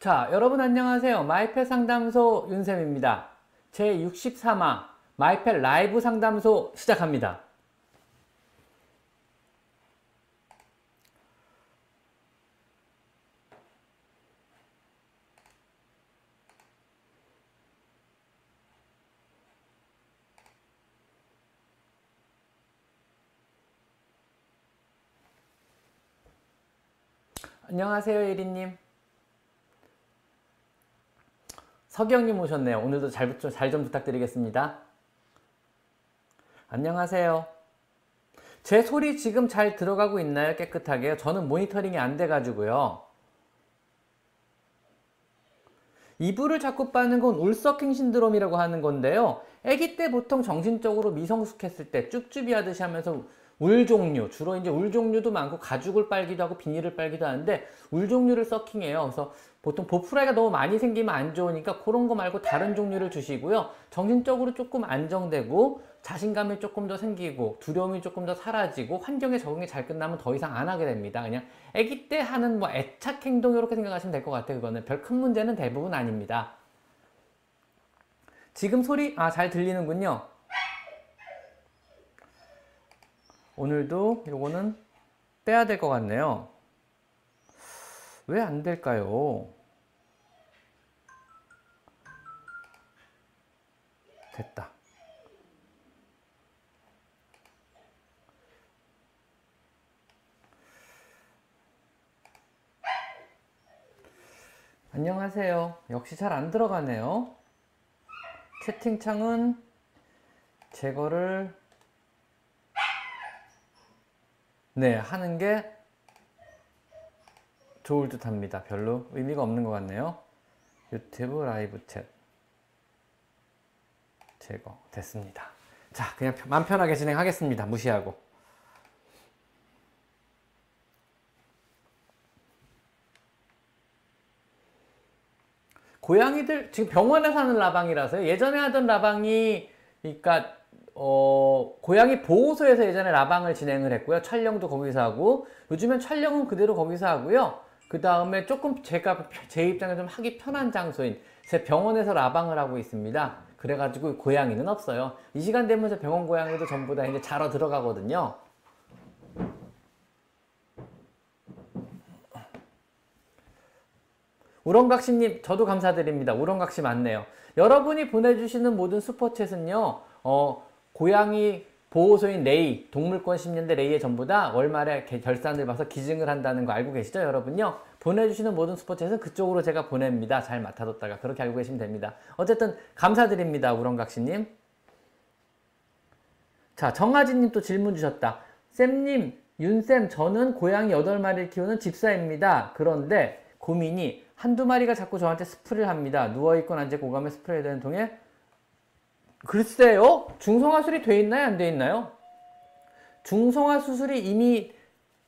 자, 여러분 안녕하세요. 마이펫 상담소 윤쌤입니다. 제63화 마이펫 라이브 상담소 시작합니다. 안녕하세요, 예리님. 서경님 오셨네요. 오늘도 잘좀 부탁드리겠습니다. 안녕하세요. 제 소리 지금 잘 들어가고 있나요? 깨끗하게요? 저는 모니터링이 안 돼가지고요. 이불을 자꾸 빠는 건 울서킹 신드롬이라고 하는 건데요. 아기 때 보통 정신적으로 미성숙했을 때 쭈쭈비 하듯이 하면서 울 종류, 주로 이제 울 종류도 많고 가죽을 빨기도 하고 비닐을 빨기도 하는데 울 종류를 서킹해요. 그래서 보통 보풀이가 너무 많이 생기면 안 좋으니까 그런 거 말고 다른 종류를 주시고요. 정신적으로 조금 안정되고 자신감이 조금 더 생기고 두려움이 조금 더 사라지고 환경에 적응이 잘 끝나면 더 이상 안 하게 됩니다. 그냥 아기 때 하는 뭐 애착 행동 이렇게 생각하시면 될 것 같아요. 그거는 별 큰 문제는 대부분 아닙니다. 지금 소리 아 잘 들리는군요. 오늘도 요거는 빼야 될 것 같네요. 왜 안 될까요? 됐다. 안녕하세요. 역시 잘 안 들어가네요. 채팅창은 제거를 네, 하는 게 좋을 듯 합니다. 별로 의미가 없는 것 같네요. 유튜브 라이브 챗 제거 됐습니다. 자, 그냥 맘 편하게 진행하겠습니다. 무시하고. 고양이들 지금 병원에 사는 라방이라서요. 예전에 하던 라방이 그러니까 어, 고양이 보호소에서 예전에 라방을 진행을 했고요. 촬영도 거기서 하고 요즘엔 촬영은 그대로 거기서 하고요. 그 다음에 조금 제가 제 입장에 좀 하기 편한 장소인 제 병원에서 라방을 하고 있습니다. 그래가지고 고양이는 없어요. 이 시간 되면 저 병원 고양이도 전부 다 이제 자러 들어가거든요. 우렁각시님 저도 감사드립니다. 우렁각시 맞네요. 여러분이 보내주시는 모든 Super Chat은요. 어, 고양이 보호소인 레이, 동물권 10년대 레이에 전부 다 월말에 결산을 봐서 기증을 한다는 거 알고 계시죠, 여러분요? 보내주시는 모든 Super Chat은 그쪽으로 제가 보냅니다. 잘 맡아뒀다가 그렇게 알고 계시면 됩니다. 어쨌든 감사드립니다, 우렁각시님. 자, 정아진님 또 질문 주셨다. 쌤님, 윤쌤, 저는 고양이 8마리를 키우는 집사입니다. 그런데 고민이 한두 마리가 자꾸 저한테 스프레이를 합니다. 누워있건 앉아 고감에 스프레이 되는 통에 글쎄요. 중성화 수술이 돼 있나요? 안 돼 있나요? 중성화 수술이 이미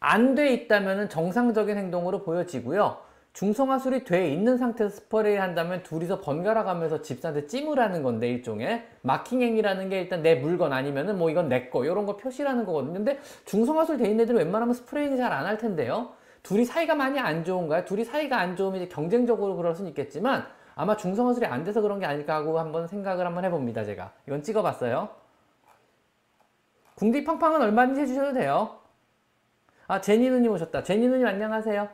안 돼 있다면 정상적인 행동으로 보여지고요. 중성화 수술이 돼 있는 상태에서 스프레이 한다면 둘이서 번갈아 가면서 집사한테 찜을 하는 건데 일종의 마킹 행위라는 게 일단 내 물건 아니면은 뭐 이건 내 거 이런 거 표시라는 거거든요. 근데 중성화 수술 돼 있는 애들은 웬만하면 스프레이는 잘 안 할 텐데요. 둘이 사이가 많이 안 좋은가요? 둘이 사이가 안 좋으면 이제 경쟁적으로 그럴 수는 있겠지만 아마 중성 화술이 안 돼서 그런 게 아닐까 하고 한번 생각을 한번 해봅니다 제가. 이건 찍어봤어요. 궁디 팡팡은 얼마든지 해주셔도 돼요. 아 제니 누님 오셨다. 제니 누님 안녕하세요.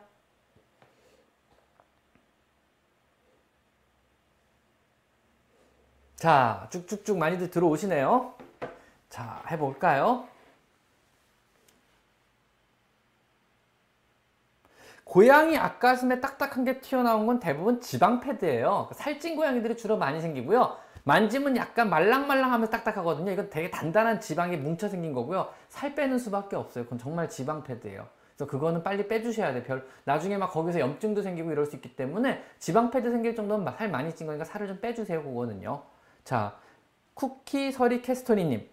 자 쭉쭉쭉 많이들 들어오시네요. 자 해볼까요 고양이 앞가슴에 딱딱한 게 튀어나온 건 대부분 지방 패드예요. 살찐 고양이들이 주로 많이 생기고요. 만지면 약간 말랑말랑하면서 딱딱하거든요. 이건 되게 단단한 지방이 뭉쳐 생긴 거고요. 살 빼는 수밖에 없어요. 그건 정말 지방 패드예요. 그래서 그거는 빨리 빼주셔야 돼. 별 나중에 막 거기서 염증도 생기고 이럴 수 있기 때문에 지방 패드 생길 정도면 살 많이 찐 거니까 살을 좀 빼주세요. 그거는요. 자, 쿠키 서리 캐스토리님,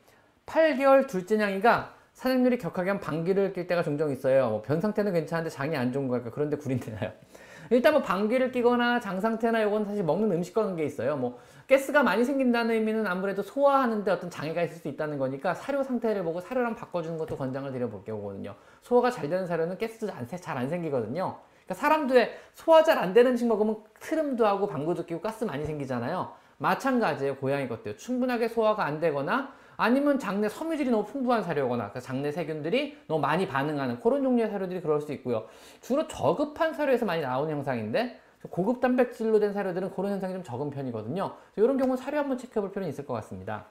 8개월 둘째 냥이가 사장률이 격하게 한 방귀를 낄 때가 종종 있어요. 뭐 변 상태는 괜찮은데 장이 안 좋은 거니까 그런데 구린내나요. 일단 뭐 방귀를 끼거나 장 상태나 이건 사실 먹는 음식과 관계 있어요. 뭐 가스가 많이 생긴다는 의미는 아무래도 소화하는데 어떤 장애가 있을 수 있다는 거니까 사료 상태를 보고 사료랑 바꿔주는 것도 권장을 드려볼게요. 거든요 소화가 잘 되는 사료는 가스도 잘안 생기거든요. 그러니까 사람들의 소화 잘 안 되는 음식 먹으면 트름도 하고 방구도 끼고 가스 많이 생기잖아요. 마찬가지예요. 고양이 것도요. 충분하게 소화가 안 되거나 아니면 장내 섬유질이 너무 풍부한 사료거나 장내 세균들이 너무 많이 반응하는 그런 종류의 사료들이 그럴 수 있고요. 주로 저급한 사료에서 많이 나오는 현상인데 고급 단백질로 된 사료들은 그런 현상이 좀 적은 편이거든요. 이런 경우는 사료 한번 체크해 볼 필요는 있을 것 같습니다.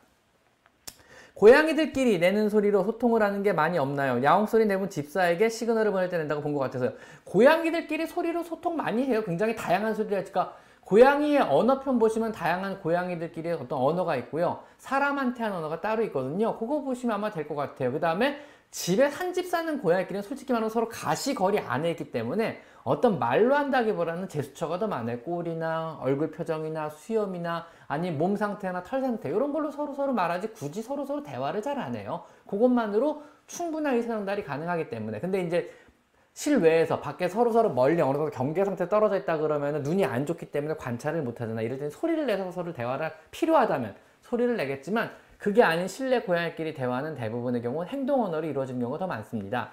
고양이들끼리 내는 소리로 소통을 하는 게 많이 없나요? 야옹 소리 내면 집사에게 시그널을 보낼 때 낸다고 본 것 같아서요. 고양이들끼리 소리로 소통 많이 해요. 굉장히 다양한 소리를 하니까 고양이의 언어편 보시면 다양한 고양이들끼리 어떤 언어가 있고요. 사람한테 하는 언어가 따로 있거든요. 그거 보시면 아마 될 것 같아요. 그 다음에 집에 한 집 사는 고양이끼리는 솔직히 말하면 서로 가시거리 안에 있기 때문에 어떤 말로 한다기보다는 제스처가 더 많아요. 꼴이나 얼굴 표정이나 수염이나 아니면 몸 상태나 털 상태 이런 걸로 서로 서로 말하지 굳이 서로 서로 대화를 잘 안 해요. 그것만으로 충분한 의사전달이 가능하기 때문에 근데 이제 실외에서 밖에 서로 서로 멀리 어느 정도 경계 상태 떨어져 있다 그러면 눈이 안 좋기 때문에 관찰을 못 하잖아. 이럴 때는 소리를 내서 서로 대화를 필요하다면 소리를 내겠지만 그게 아닌 실내 고양이끼리 대화는 대부분의 경우 행동 언어로 이루어지는 경우가 더 많습니다.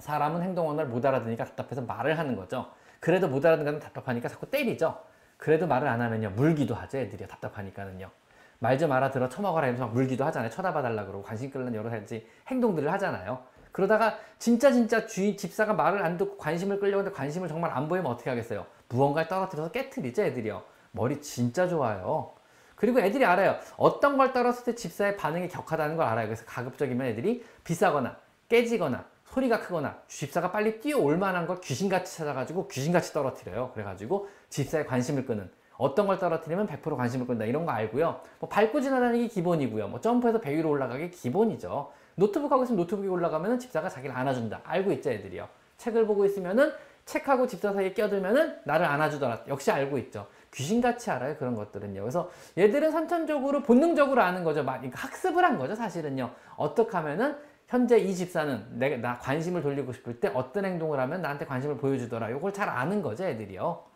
사람은 행동 언어를 못 알아듣으니까 답답해서 말을 하는 거죠. 그래도 못 알아듣는 답답하니까 자꾸 때리죠. 그래도 말을 안 하면요. 물기도 하죠. 애들이 답답하니까는요. 말 좀 알아들어 처먹어라 이러면서 물기도 하잖아요. 쳐다봐 달라 그러고 관심 끌는 여러 가지 행동들을 하잖아요. 그러다가 진짜 진짜 주인 집사가 말을 안 듣고 관심을 끌려고 하는데 관심을 정말 안 보이면 어떻게 하겠어요? 무언가를 떨어뜨려서 깨트리죠 애들이요. 머리 진짜 좋아요. 그리고 애들이 알아요. 어떤 걸 떨었을 때 집사의 반응이 격하다는 걸 알아요. 그래서 가급적이면 애들이 비싸거나 깨지거나 소리가 크거나 집사가 빨리 뛰어올 만한 걸 귀신같이 찾아가지고 귀신같이 떨어뜨려요. 그래가지고 집사의 관심을 끄는 어떤 걸 떨어뜨리면 100% 관심을 끈다 이런 거 알고요. 뭐 밟고 지나다니기 기본이고요. 뭐 점프해서 배 위로 올라가기 기본이죠. 노트북 하고 있으면 노트북이 올라가면은 집사가 자기를 안아준다. 알고 있죠, 애들이요. 책을 보고 있으면은 책하고 집사 사이에 끼어들면은 나를 안아주더라. 역시 알고 있죠. 귀신같이 알아요, 그런 것들은요. 그래서 얘들은 선천적으로, 본능적으로 아는 거죠. 그러니까 학습을 한 거죠, 사실은요. 어떻게 하면은 현재 이 집사는 내가 나 관심을 돌리고 싶을 때 어떤 행동을 하면 나한테 관심을 보여주더라. 이걸 잘 아는 거죠, 애들이요.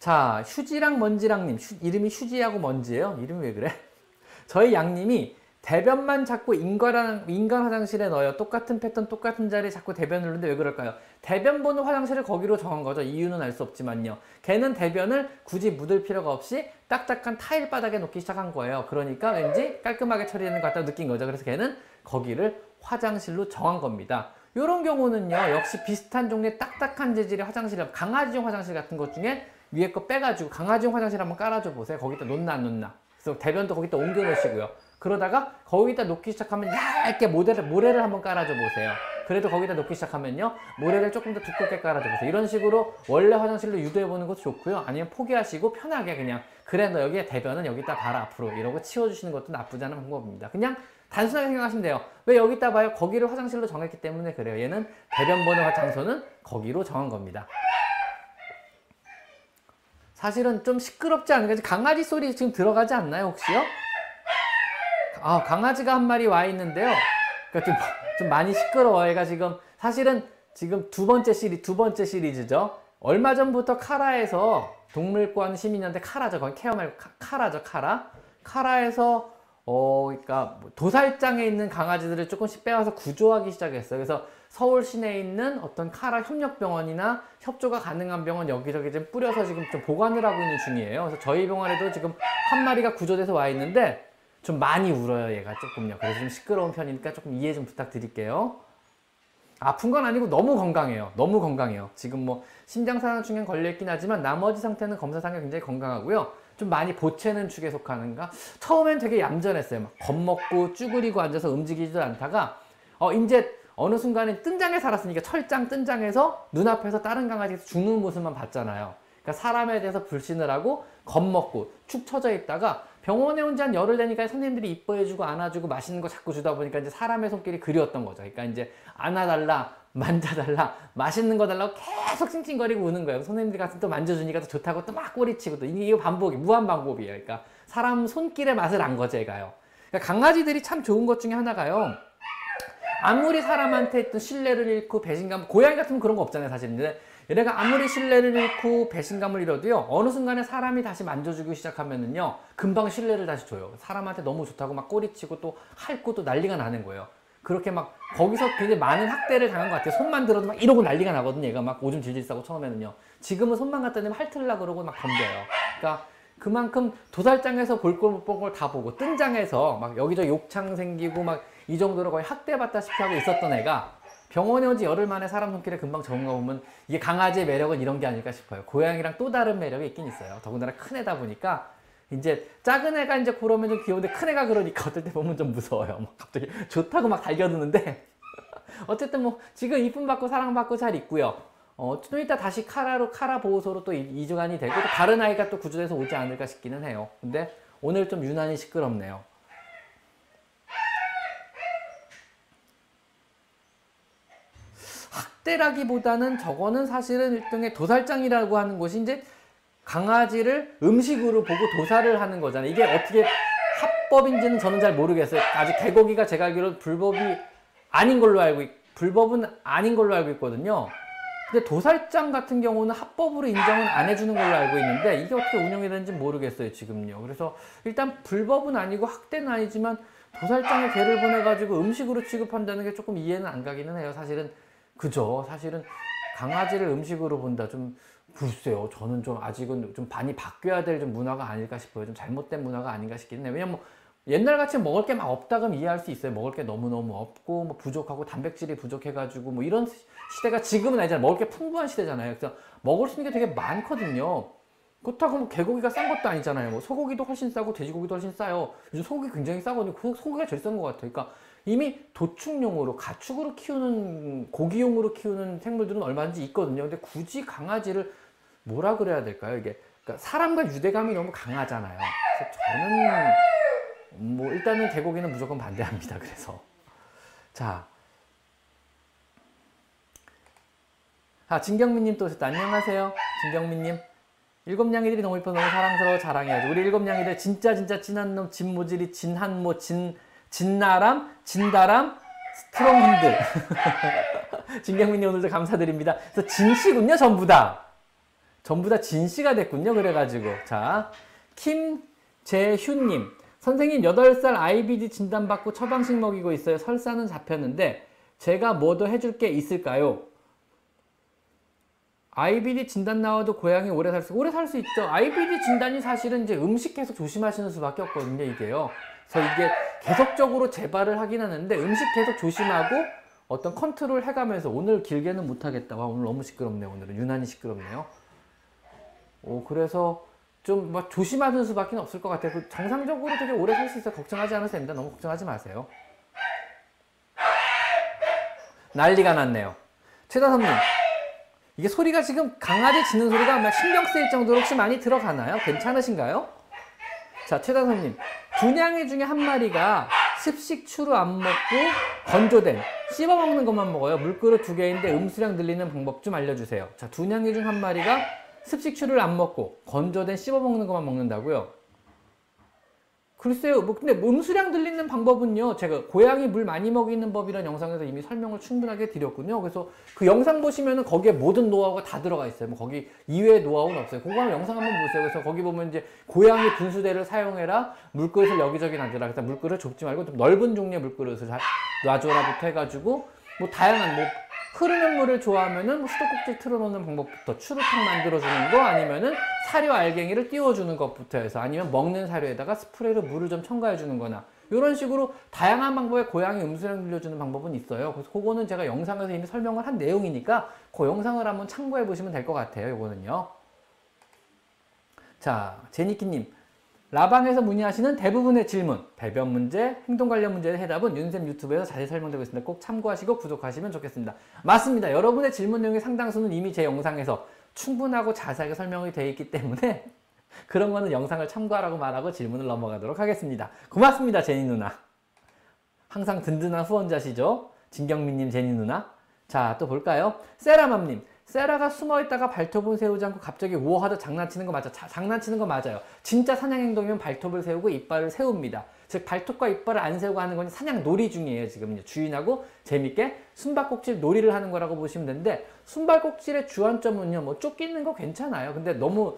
자, 휴지랑 먼지랑님. 휴, 이름이 휴지하고 먼지예요. 이름이 왜 그래? 저희 양님이 대변만 자꾸 인간, 인간 화장실에 넣어요. 똑같은 패턴, 똑같은 자리에 자꾸 대변을 넣는데 왜 그럴까요? 대변 보는 화장실을 거기로 정한 거죠. 이유는 알 수 없지만요. 걔는 대변을 굳이 묻을 필요가 없이 딱딱한 타일 바닥에 놓기 시작한 거예요. 그러니까 왠지 깔끔하게 처리되는 것 같다고 느낀 거죠. 그래서 걔는 거기를 화장실로 정한 겁니다. 이런 경우는요. 역시 비슷한 종류의 딱딱한 재질의 화장실, 강아지용 화장실 같은 것 중에 위에 거 빼가지고 강아지용 화장실 한번 깔아줘 보세요. 거기다 놓나 안 놓나. 그래서 대변도 거기다 옮겨 놓으시고요. 그러다가 거기다 놓기 시작하면 얇게 모래를, 모래를 한번 깔아줘 보세요. 그래도 거기다 놓기 시작하면요. 모래를 조금 더 두껍게 깔아줘 보세요. 이런 식으로 원래 화장실로 유도해 보는 것도 좋고요. 아니면 포기하시고 편하게 그냥 그래 너 여기에 대변은 여기다 봐라 앞으로 이러고 치워주시는 것도 나쁘지 않은 방법입니다. 그냥 단순하게 생각하시면 돼요. 왜 여기다 봐요? 거기를 화장실로 정했기 때문에 그래요. 얘는 대변 보는 장소는 거기로 정한 겁니다. 사실은 좀 시끄럽지 않은가? 강아지 소리 지금 들어가지 않나요, 혹시요? 아, 강아지가 한 마리 와 있는데요. 그러니까 좀, 좀 많이 시끄러워. 얘가 지금, 사실은 지금 두 번째 시리, 두 번째 시리즈죠. 얼마 전부터 카라에서 동물권 시민단체 카라죠. 거기 케어 말고 카, 라죠 카라. 카라에서, 어, 그러니까 뭐 도살장에 있는 강아지들을 조금씩 빼와서 구조하기 시작했어요. 그래서 서울 시내에 있는 어떤 카라 협력병원이나 협조가 가능한 병원 여기저기 좀 뿌려서 지금 좀 보관을 하고 있는 중이에요. 그래서 저희 병원에도 지금 한 마리가 구조돼서 와 있는데 좀 많이 울어요, 얘가 조금요. 그래서 좀 시끄러운 편이니까 조금 이해 좀 부탁드릴게요. 아픈 건 아니고 너무 건강해요. 너무 건강해요. 지금 뭐 심장산화증에 걸려있긴 하지만 나머지 상태는 검사상에 굉장히 건강하고요. 좀 많이 보채는 축에 속하는가? 처음엔 되게 얌전했어요. 막 겁먹고 쭈그리고 앉아서 움직이지도 않다가 어 이제 어느 순간에 뜬장에 살았으니까 철장 뜬장에서 눈앞에서 다른 강아지가 죽는 모습만 봤잖아요. 그러니까 사람에 대해서 불신을 하고 겁먹고 축 처져 있다가 병원에 온 지 한 열흘 되니까 선생님들이 이뻐해주고 안아주고 맛있는 거 자꾸 주다 보니까 이제 사람의 손길이 그리웠던 거죠. 그러니까 이제 안아달라, 만져달라, 맛있는 거 달라고 계속 찡찡거리고 우는 거예요. 선생님들이 가서 또 만져주니까 또 좋다고 또 막 꼬리치고 또 이게 반복이, 무한 반복이에요. 그러니까 사람 손길의 맛을 안 거죠, 얘가요. 그러니까 강아지들이 참 좋은 것 중에 하나가요. 아무리 사람한테 또 신뢰를 잃고 배신감, 고양이 같으면 그런 거 없잖아요, 사실. 근데 얘네가 아무리 신뢰를 잃고 배신감을 잃어도요 어느 순간에 사람이 다시 만져주기 시작하면은요 금방 신뢰를 다시 줘요. 사람한테 너무 좋다고 막 꼬리치고 또 핥고 또 난리가 나는 거예요. 그렇게 막 거기서 굉장히 많은 학대를 당한 것 같아요. 손만 들어도 막 이러고 난리가 나거든요. 얘가 막 오줌 질질 싸고 처음에는요. 지금은 손만 갖다 대면 핥으려고 그러고 막 덤벼요. 그러니까 그만큼 도살장에서 볼 걸 못 본 걸 다 보고 뜬장에서 막 여기저기 욕창 생기고 막 이 정도로 거의 학대받다시피 하고 있었던 애가 병원에 온 지 열흘 만에 사람 손길에 금방 적은 거 보면 이게 강아지의 매력은 이런 게 아닐까 싶어요. 고양이랑 또 다른 매력이 있긴 있어요. 더군다나 큰 애다 보니까 이제 작은 애가 이제 그러면 좀 귀여운데 큰 애가 그러니까 어떨 때 보면 좀 무서워요. 막 갑자기 좋다고 막 달겨드는데 어쨌든 뭐 지금 이쁨 받고 사랑받고 잘 있고요. 어, 좀 이따 다시 카라로 카라 보호소로 또 이- 이주간이 되고 또 다른 아이가 또 구조돼서 오지 않을까 싶기는 해요. 근데 오늘 좀 유난히 시끄럽네요. 학대라기보다는 저거는 사실은 일종의 도살장이라고 하는 곳이 이제 강아지를 음식으로 보고 도살을 하는 거잖아요. 이게 어떻게 합법인지는 저는 잘 모르겠어요. 아직 개고기가 제가 알기로 불법이 아닌 걸로 알고 있, 불법은 아닌 걸로 알고 있거든요. 근데 도살장 같은 경우는 합법으로 인정은 안 해주는 걸로 알고 있는데 이게 어떻게 운영이 되는지 모르겠어요 지금요. 그래서 일단 불법은 아니고 학대는 아니지만 도살장에 개를 보내가지고 음식으로 취급한다는 게 조금 이해는 안 가기는 해요. 사실은 그죠. 사실은 강아지를 음식으로 본다 좀 글쎄요. 저는 좀 아직은 좀 많이 바뀌어야 될 좀 문화가 아닐까 싶어요. 좀 잘못된 문화가 아닌가 싶기는 해요. 왜냐면 뭐 옛날 같이 먹을 게 막 없다 그러면 이해할 수 있어요. 먹을 게 너무너무 없고 뭐 부족하고 단백질이 부족해가지고 뭐 이런 시- 시대가 지금은 아니잖아요. 먹을 게 풍부한 시대잖아요. 그래서 먹을 수 있는 게 되게 많거든요. 그렇다고 뭐 개고기가 싼 것도 아니잖아요. 뭐 소고기도 훨씬 싸고 돼지고기도 훨씬 싸요. 요즘 소고기 굉장히 싸거든요. 그 소고기가 제일 싼 것 같아요. 그러니까 이미 도축용으로 가축으로 키우는 고기용으로 키우는 생물들은 얼마든지 있거든요. 근데 굳이 강아지를 뭐라 그래야 될까요? 이게 그러니까 사람과 유대감이 너무 강하잖아요. 그래서 저는 뭐 일단은 개고기는 무조건 반대합니다. 그래서 자. 아, 진경민님 또 오셨다. 안녕하세요. 진경민님. 일곱냥이들이 너무 이뻐 너무 사랑스러워 자랑해야죠. 우리 일곱냥이들 진짜 진짜 진한 놈, 진모질이, 진한모, 진, 진나람, 진다람, 스트롱핸드. 진경민님 오늘도 감사드립니다. 그래서 진씨군요, 전부 다. 전부 다 진씨가 됐군요, 그래가지고. 자, 김재휴님. 선생님, 8살 IBD 진단받고 처방식 먹이고 있어요. 설사는 잡혔는데, 제가 뭐 더 해줄 게 있을까요? IBD 진단 나와도 고양이 오래 살 수, 오래 살 수 있죠. IBD 진단이 사실은 이제 음식 계속 조심하시는 수밖에 없거든요, 이게요. 그래서 이게 계속적으로 재발을 하긴 하는데 음식 계속 조심하고 어떤 컨트롤 해가면서 오늘 길게는 못하겠다. 와, 오늘 너무 시끄럽네요. 오늘은 유난히 시끄럽네요. 오, 그래서 좀 막 조심하는 수밖에 없을 것 같아요. 그 정상적으로 되게 오래 살 수 있어 걱정하지 않으셔도 됩니다. 너무 걱정하지 마세요. 난리가 났네요. 최다선님, 이게 소리가 지금 강아지 짖는 소리가 막 신경 쓰일 정도로 혹시 많이 들어가나요? 괜찮으신가요? 자, 최다선님, 분양이 중에 한 마리가 습식추로 안 먹고 건조된 씹어먹는 것만 먹어요. 물그릇 두 개인데 음수량 늘리는 방법 좀 알려주세요. 자, 두 냥이 중 한 마리가 습식추를 안 먹고 건조된 씹어먹는 것만 먹는다고요? 글쎄요, 뭐 근데 음수량 들리는 방법은요, 제가 고양이 물 많이 먹이는 법이라는 영상에서 이미 설명을 충분하게 드렸군요. 그래서 그 영상 보시면은 거기에 모든 노하우가 다 들어가 있어요. 뭐 거기 이외의 노하우는 없어요. 그거 한번 영상 한번 보세요. 그래서 거기 보면 이제 고양이 분수대를 사용해라, 물그릇을 여기저기 놔줘라. 그래서 물그릇 좁지 말고 좀 넓은 종류의 물그릇을 잘 놔줘라부터 해가지고 뭐 다양한 뭐 흐르는 물을 좋아하면은 뭐 수도꼭지 틀어놓는 방법부터 추루탕 만들어주는 거 아니면은 사료 알갱이를 띄워주는 것부터 해서 아니면 먹는 사료에다가 스프레이로 물을 좀 첨가해주는 거나 이런 식으로 다양한 방법의 고양이 음수량 늘려주는 방법은 있어요. 그래서 그거는 제가 영상에서 이미 설명을 한 내용이니까 그 영상을 한번 참고해 보시면 될 것 같아요. 이거는요. 자, 제니키님. 라방에서 문의하시는 대부분의 질문, 배변 문제, 행동 관련 문제의 해답은 윤쌤 유튜브에서 자세히 설명되고 있습니다. 꼭 참고하시고 구독하시면 좋겠습니다. 맞습니다. 여러분의 질문 내용의 상당수는 이미 제 영상에서 충분하고 자세하게 설명이 되어 있기 때문에 그런 거는 영상을 참고하라고 말하고 질문을 넘어가도록 하겠습니다. 고맙습니다, 제니 누나. 항상 든든한 후원자시죠? 진경민님, 제니 누나. 자, 또 볼까요? 세라맘님. 세라가 숨어있다가 발톱을 세우지 않고 갑자기 우어하다 장난치는 거 맞아. 자, 장난치는 거 맞아요. 진짜 사냥 행동이면 발톱을 세우고 이빨을 세웁니다. 즉 발톱과 이빨을 안 세우고 하는 건 사냥 놀이 중이에요. 지금 주인하고 재밌게 숨바꼭질 놀이를 하는 거라고 보시면 되는데 숨바꼭질의 주안점은요. 뭐 쫓기는 거 괜찮아요. 근데 너무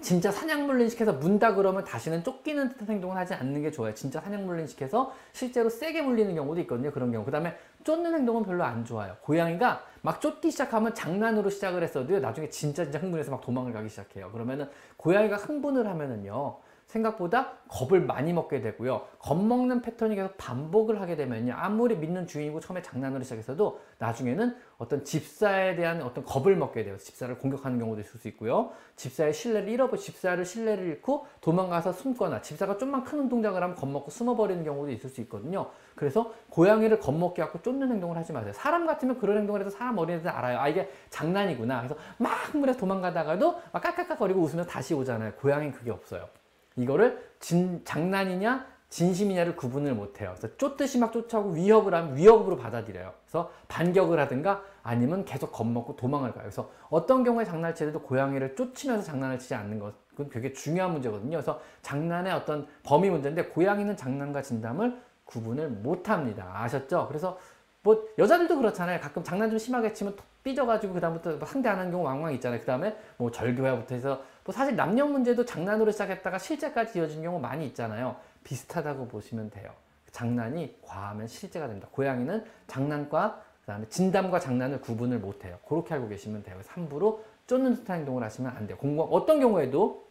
진짜 사냥물린 시켜서 문다 그러면 다시는 쫓기는 듯한 행동을 하지 않는 게 좋아요. 진짜 사냥물린 시켜서 실제로 세게 물리는 경우도 있거든요. 그런 경우. 그 다음에 쫓는 행동은 별로 안 좋아요. 고양이가 막 쫓기 시작하면 장난으로 시작을 했어도요. 나중에 진짜 진짜 흥분해서 막 도망을 가기 시작해요. 그러면은 고양이가 흥분을 하면은요. 생각보다 겁을 많이 먹게 되고요. 겁먹는 패턴이 계속 반복을 하게 되면요. 아무리 믿는 주인이고 처음에 장난으로 시작했어도 나중에는 어떤 집사에 대한 어떤 겁을 먹게 돼요. 집사를 공격하는 경우도 있을 수 있고요. 집사의 신뢰를 잃어버, 집사를 신뢰를 잃고 도망가서 숨거나 집사가 좀만 큰 동작을 하면 겁먹고 숨어버리는 경우도 있을 수 있거든요. 그래서 고양이를 겁먹게 하고 쫓는 행동을 하지 마세요. 사람 같으면 그런 행동을 해서 사람 어린애들 알아요. 아, 이게 장난이구나. 그래서 막 흥분해서 도망가다가도 막 깔깔깔거리고 웃으면서 다시 오잖아요. 고양이는 그게 없어요. 이거를 진, 장난이냐 진심이냐를 구분을 못해요. 그래서 쫓듯이 막 쫓아오고 위협을 하면 위협으로 받아들여요. 그래서 반격을 하든가 아니면 계속 겁먹고 도망을 가요. 그래서 어떤 경우에 장난을 치더라도 고양이를 쫓으면서 장난을 치지 않는 것은 되게 중요한 문제거든요. 그래서 장난의 어떤 범위 문제인데 고양이는 장난과 진담을 구분을 못합니다. 아셨죠? 그래서 뭐 여자들도 그렇잖아요. 가끔 장난 좀 심하게 치면 톡 삐져가지고 그다음부터 뭐 상대 안 하는 경우 왕왕 있잖아요. 그다음에 뭐 절교야부터 해서 뭐 사실 남녀 문제도 장난으로 시작했다가 실제까지 이어진 경우 많이 있잖아요. 비슷하다고 보시면 돼요. 장난이 과하면 실제가 됩니다. 고양이는 장난과 그다음에 진담과 장난을 구분을 못해요. 그렇게 알고 계시면 돼요. 그래서 함부로 쫓는 듯한 행동을 하시면 안 돼요. 공부 어떤 경우에도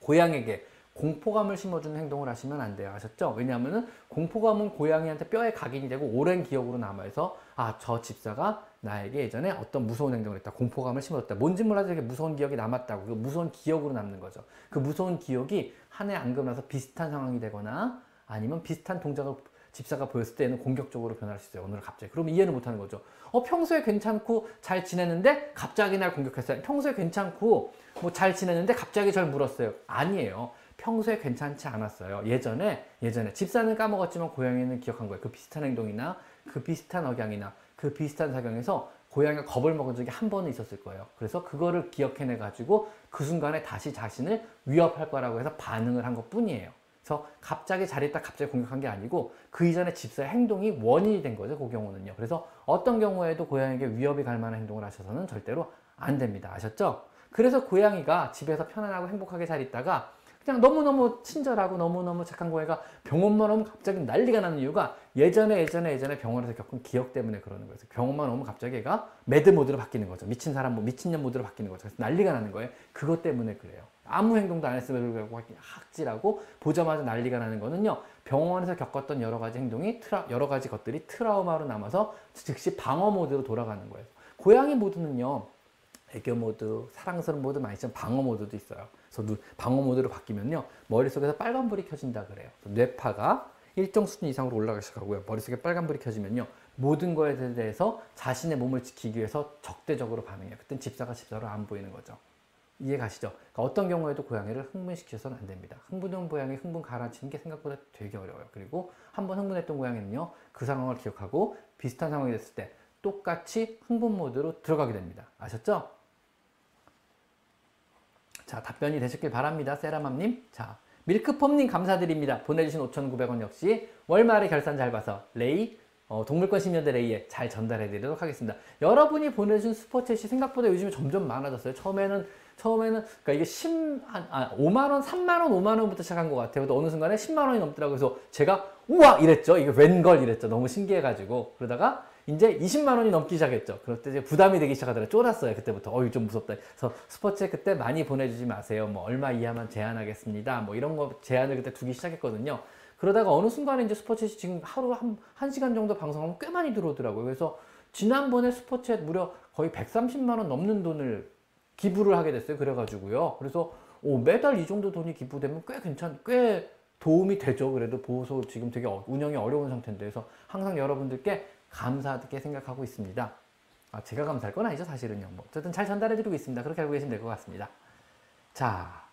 고양이에게 공포감을 심어주는 행동을 하시면 안 돼요. 아셨죠? 왜냐하면 공포감은 고양이한테 뼈에 각인이 되고 오랜 기억으로 남아서 아, 저 집사가 나에게 예전에 어떤 무서운 행동을 했다. 공포감을 심어줬다. 뭔지 몰라도 되게 무서운 기억이 남았다고. 그 무서운 기억으로 남는 거죠. 그 무서운 기억이 한 해안 그러면서 비슷한 상황이 되거나 아니면 비슷한 동작을 집사가 보였을 때는 공격적으로 변할 수 있어요. 오늘 갑자기. 그럼 이해를 못 하는 거죠. 어, 평소에 괜찮고 잘 지냈는데 갑자기 날 공격했어요. 평소에 괜찮고 뭐 잘 지냈는데 갑자기 절 물었어요. 아니에요. 평소에 괜찮지 않았어요. 예전에, 예전에. 집사는 까먹었지만 고양이는 기억한 거예요. 그 비슷한 행동이나 그 비슷한 억양이나 그 비슷한 사경에서 고양이가 겁을 먹은 적이 한 번은 있었을 거예요. 그래서 그거를 기억해내 가지고 그 순간에 다시 자신을 위협할 거라고 해서 반응을 한 것 뿐이에요. 그래서 갑자기 자리에 갑자기 공격한 게 아니고 그 이전에 집사의 행동이 원인이 된 거죠. 그 경우는요. 그래서 어떤 경우에도 고양이에게 위협이 갈 만한 행동을 하셔서는 절대로 안 됩니다. 아셨죠? 그래서 고양이가 집에서 편안하고 행복하게 잘 있다가 그냥 너무너무 친절하고 너무너무 착한 고양이가 병원만 오면 갑자기 난리가 나는 이유가 예전에 예전에 예전에 병원에서 겪은 기억 때문에 그러는 거예요. 병원만 오면 갑자기 얘가 mad 모드로 바뀌는 거죠. 미친 사람, 뭐 미친년 모드로 바뀌는 거죠. 그래서 난리가 나는 거예요. 그것 때문에 그래요. 아무 행동도 안 했음에도 불구하고 하악질하고 보자마자 난리가 나는 거는요. 병원에서 겪었던 여러 가지 행동이 트라, 여러 가지 것들이 트라우마로 남아서 즉시 방어 모드로 돌아가는 거예요. 고양이 모드는요. 애교 모드, 사랑스러운 모드 많이 있지만 방어 모드도 있어요. 그래서 방어 모드로 바뀌면요. 머릿속에서 빨간불이 켜진다 그래요. 뇌파가 일정 수준 이상으로 올라가기 시작하고요. 머릿속에 빨간불이 켜지면요. 모든 거에 대해서 자신의 몸을 지키기 위해서 적대적으로 반응해요. 그땐 집사가 집사로 안 보이는 거죠. 이해 가시죠? 그러니까 어떤 경우에도 고양이를 흥분시켜서는 안 됩니다. 흥분한 고양이 흥분 가라앉히는 게 생각보다 되게 어려워요. 그리고 한 번 흥분했던 고양이는요. 그 상황을 기억하고 비슷한 상황이 됐을 때 똑같이 흥분 모드로 들어가게 됩니다. 아셨죠? 자, 답변이 되셨길 바랍니다. 세라맘님. 자, 밀크폼님 감사드립니다. 보내주신 5,900원 역시 월말에 결산 잘 봐서 레이, 어, 동물권 심연대 레이에 잘 전달해 드리도록 하겠습니다. 여러분이 보내주신 슈퍼챗이 생각보다 요즘에 점점 많아졌어요. 처음에는, 처음에는, 그러니까 이게 10, 한, 아, 5만원, 3만원, 5만원부터 시작한 것 같아요. 근데 어느 순간에 10만원이 넘더라고요. 그래서 제가, 우와! 이랬죠. 이게 웬걸 이랬죠. 너무 신기해가지고. 그러다가 이제 20만 원이 넘기 시작했죠. 그럴 때 이제 부담이 되기 시작하더라고요. 쫄았어요. 그때부터. 어이, 좀 무섭다. 그래서 스포츠에 그때 많이 보내주지 마세요. 뭐, 얼마 이하만 제한하겠습니다. 뭐, 이런 거 제한을 그때 두기 시작했거든요. 그러다가 어느 순간에 이제 스포츠이 지금 하루 한, 한 시간 정도 방송하면 꽤 많이 들어오더라고요. 그래서 지난번에 스포츠에 무려 거의 130만 원 넘는 돈을 기부를 하게 됐어요. 그래가지고요. 그래서 오, 매달 이 정도 돈이 기부되면 꽤 괜찮, 꽤 도움이 되죠. 그래도 보호소 지금 되게 어, 운영이 어려운 상태인데. 그래서 항상 여러분들께 감사하게 생각하고 있습니다. 아, 제가 감사할 건 아니죠, 사실은요. 뭐, 어쨌든 잘 전달해드리고 있습니다. 그렇게 알고 계시면 될 것 같습니다. 자,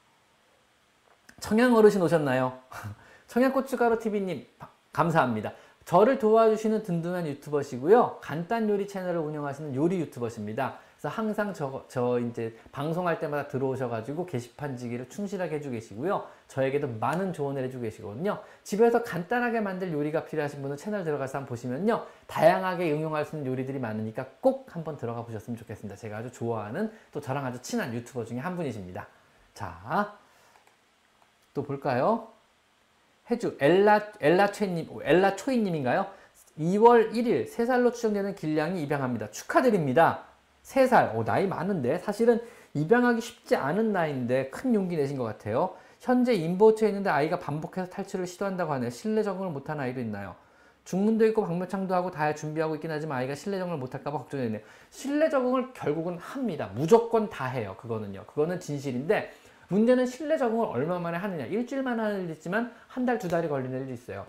청양 어르신 오셨나요? 청양고춧가루TV님, 감사합니다. 저를 도와주시는 든든한 유튜버시고요. 간단 요리 채널을 운영하시는 요리 유튜버십니다. 그래서 항상 저, 저 이제 방송할 때마다 들어오셔가지고 게시판 지기를 충실하게 해주고 계시고요. 저에게도 많은 조언을 해주고 계시거든요. 집에서 간단하게 만들 요리가 필요하신 분은 채널 들어가서 한번 보시면요. 다양하게 응용할 수 있는 요리들이 많으니까 꼭 한번 들어가 보셨으면 좋겠습니다. 제가 아주 좋아하는 또 저랑 아주 친한 유튜버 중에 한 분이십니다. 자, 또 볼까요? 해주 엘라 엘라 최님 엘라 초이님인가요? 2월 1일 3살로 추정되는 길냥이 입양합니다. 축하드립니다. 3살, 오, 나이 많은데 사실은 입양하기 쉽지 않은 나이인데 큰 용기 내신 것 같아요. 현재 인보초에 있는데 아이가 반복해서 탈출을 시도한다고 하네요. 실내 적응을 못한 아이도 있나요? 중문도 있고 방묘창도 하고 다 준비하고 있긴 하지만 아이가 실내 적응을 못할까봐 걱정이 되네요. 실내 적응을 결국은 합니다. 무조건 다 해요. 그거는요. 그거는 진실인데 문제는 실내 적응을 얼마 만에 하느냐. 일주일만 하는 일 있지만 한 달, 두 달이 걸리는 일도 있어요.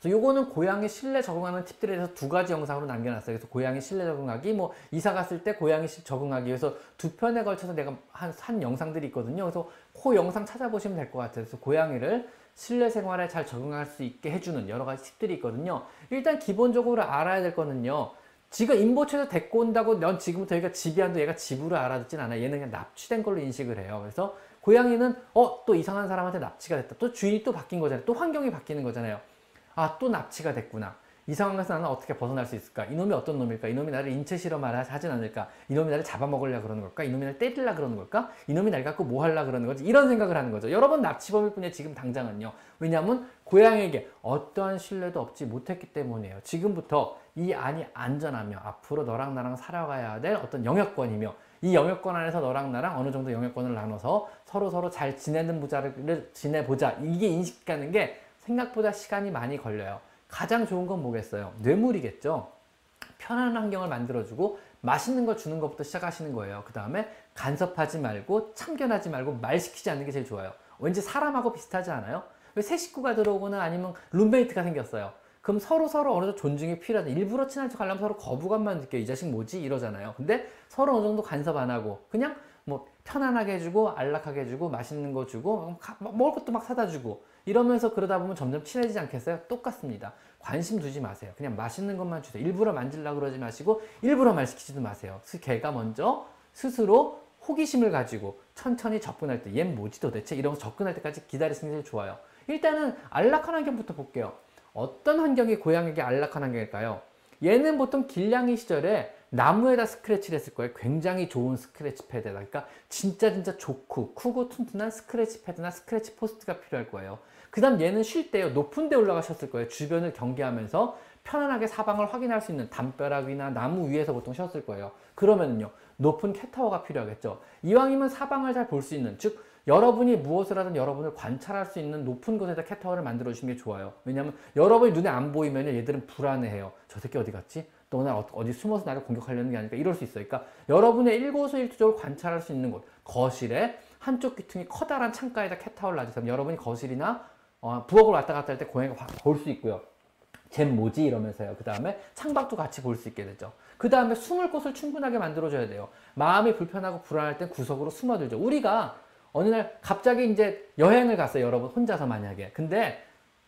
그래서 요거는 고양이 실내 적응하는 팁들에 대해서 두 가지 영상으로 남겨놨어요. 그래서 고양이 실내 적응하기, 뭐 이사 갔을 때 고양이 적응하기 위해서 두 편에 걸쳐서 내가 한, 한 영상들이 있거든요. 그래서 그 영상 찾아보시면 될 것 같아요. 그래서 고양이를 실내 생활에 잘 적응할 수 있게 해주는 여러 가지 팁들이 있거든요. 일단 기본적으로 알아야 될 거는요. 지가 인보초에서 데리고 온다고 넌 지금부터 얘가 집이 안도 얘가 집으로 알아듣진 않아. 얘는 그냥 납치된 걸로 인식을 해요. 그래서 고양이는 어 또 이상한 사람한테 납치가 됐다. 또 주인이 또 바뀐 거잖아요. 또 환경이 바뀌는 거잖아요. 아, 또 납치가 됐구나. 이 상황에서 나는 어떻게 벗어날 수 있을까? 이놈이 어떤 놈일까? 이놈이 나를 인체 실험을 하진 않을까? 이놈이 나를 잡아먹으려 그러는 걸까? 이놈이 나를 때리려 그러는 걸까? 이놈이 날 갖고 뭐 하려 그러는 거지? 이런 생각을 하는 거죠. 여러분 납치범일 뿐이에요. 지금 당장은요. 왜냐하면 고양이에게 어떠한 신뢰도 얻지 못했기 때문이에요. 지금부터 이 안이 안전하며 앞으로 너랑 나랑 살아가야 될 어떤 영역권이며 이 영역권 안에서 너랑 나랑 어느 정도 영역권을 나눠서 서로 서로 잘 지내는 보자를 지내보자. 이게 인식하는 게 생각보다 시간이 많이 걸려요. 가장 좋은 건 뭐겠어요? 뇌물이겠죠. 편안한 환경을 만들어주고 맛있는 걸 주는 것부터 시작하시는 거예요. 그 다음에 간섭하지 말고 참견하지 말고 말 시키지 않는 게 제일 좋아요. 왠지 사람하고 비슷하지 않아요? 왜 새 식구가 들어오거나 아니면 룸메이트가 생겼어요. 그럼 서로 서로 어느 정도 존중이 필요하다. 일부러 친한 척 하려면 서로 거부감만 느껴. 이 자식 뭐지? 이러잖아요. 근데 서로 어느 정도 간섭 안 하고 그냥 뭐 편안하게 해주고 안락하게 해주고 맛있는 거 주고 먹을 것도 막 사다 주고 이러면서 그러다 보면 점점 친해지지 않겠어요? 똑같습니다. 관심 두지 마세요. 그냥 맛있는 것만 주세요. 일부러 만질라 그러지 마시고 일부러 말 시키지도 마세요. 걔가 먼저 스스로 호기심을 가지고 천천히 접근할 때, 얜 뭐지 도대체? 이러면서 접근할 때까지 기다리시는 게 좋아요. 일단은 안락한 환경부터 볼게요. 어떤 환경이 고양이에게 안락한 환경일까요? 얘는 보통 길냥이 시절에 나무에다 스크래치를 했을 거예요. 굉장히 좋은 스크래치 패드다. 그러니까 진짜 진짜 좋고 크고 튼튼한 스크래치 패드나 스크래치 포스트가 필요할 거예요. 그 다음 얘는 쉴 때요. 높은 데 올라가셨을 거예요. 주변을 경계하면서 편안하게 사방을 확인할 수 있는 담벼락 위나 나무 위에서 보통 쉬었을 거예요. 그러면요. 높은 캣타워가 필요하겠죠. 이왕이면 사방을 잘 볼 수 있는, 즉 여러분이 무엇을 하든 여러분을 관찰할 수 있는 높은 곳에다 캣타워를 만들어 주시는 게 좋아요. 왜냐하면 여러분이 눈에 안 보이면 얘들은 불안해해요. 저 새끼 어디 갔지? 또 오늘 어디 숨어서 나를 공격하려는 게 아닐까 이럴 수 있어요. 그러니까 여러분의 일거수일투족을 관찰할 수 있는 곳, 거실에 한쪽 귀퉁이 커다란 창가에다 캣타워를 놔주세요. 여러분이 거실이나 어, 부엌을 왔다 갔다 할 때 고양이가 볼수 있고요. 쟨 뭐지? 이러면서요. 그 다음에 창밖도 같이 볼 수 있게 되죠. 그 다음에 숨을 곳을 충분하게 만들어줘야 돼요. 마음이 불편하고 불안할 땐 구석으로 숨어들죠. 우리가 어느 날 갑자기 이제 여행을 갔어요. 여러분 혼자서 만약에. 근데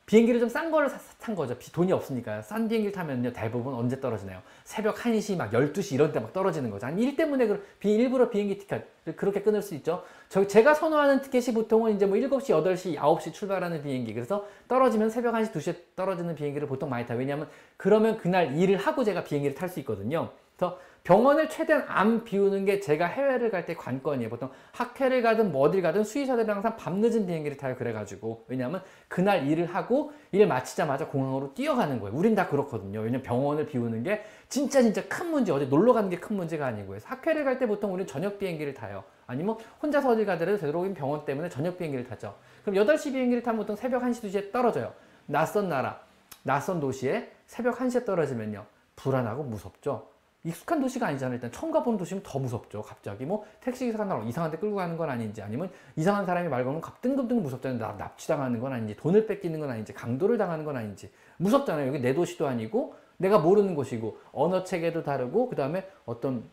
비행기를 좀 싼 거를 탄 거죠. 돈이 없으니까요. 싼 비행기를 타면요. 대부분 언제 떨어지나요? 새벽 1시 막 12시 이런 때 막 떨어지는 거죠. 아니 일 때문에 그 비, 일부러 비행기 티켓을 그렇게 끊을 수 있죠. 저 제가 선호하는 티켓이 보통은 이제 뭐 7시, 8시, 9시 출발하는 비행기. 그래서 떨어지면 새벽 1시, 2시에 떨어지는 비행기를 보통 많이 타요. 왜냐하면 그러면 그날 일을 하고 제가 비행기를 탈 수 있거든요. 그래서 병원을 최대한 안 비우는 게 제가 해외를 갈 때 관건이에요. 보통 학회를 가든 뭐 어딜 가든 수의사들이 항상 밤늦은 비행기를 타요. 그래가지고. 왜냐하면 그날 일을 하고 일 마치자마자 공항으로 뛰어가는 거예요. 우린 다 그렇거든요. 왜냐면 병원을 비우는 게 진짜 진짜 큰 문제, 어디 놀러 가는 게 큰 문제가 아니고. 그래서 학회를 갈 때 보통 우리는 저녁 비행기를 타요. 아니면 혼자서 어딜 가더라도 되도록이면 병원 때문에 저녁 비행기를 타죠. 그럼 8시 비행기를 타면 보통 새벽 1시, 2시에 떨어져요. 낯선 나라, 낯선 도시에 새벽 1시에 떨어지면요. 불안하고 무섭죠. 익숙한 도시가 아니잖아요. 일단 처음 가보는 도시면 더 무섭죠. 갑자기 뭐 택시기사가 나로 이상한 데 끌고 가는 건 아닌지 아니면 이상한 사람이 말 걸면 뜬금뜬금 무섭잖아요. 나, 납치당하는 건 아닌지 돈을 뺏기는 건 아닌지 강도를 당하는 건 아닌지 무섭잖아요. 여기 내 도시도 아니고 내가 모르는 곳이고 언어 체계도 다르고 그 다음에 어떤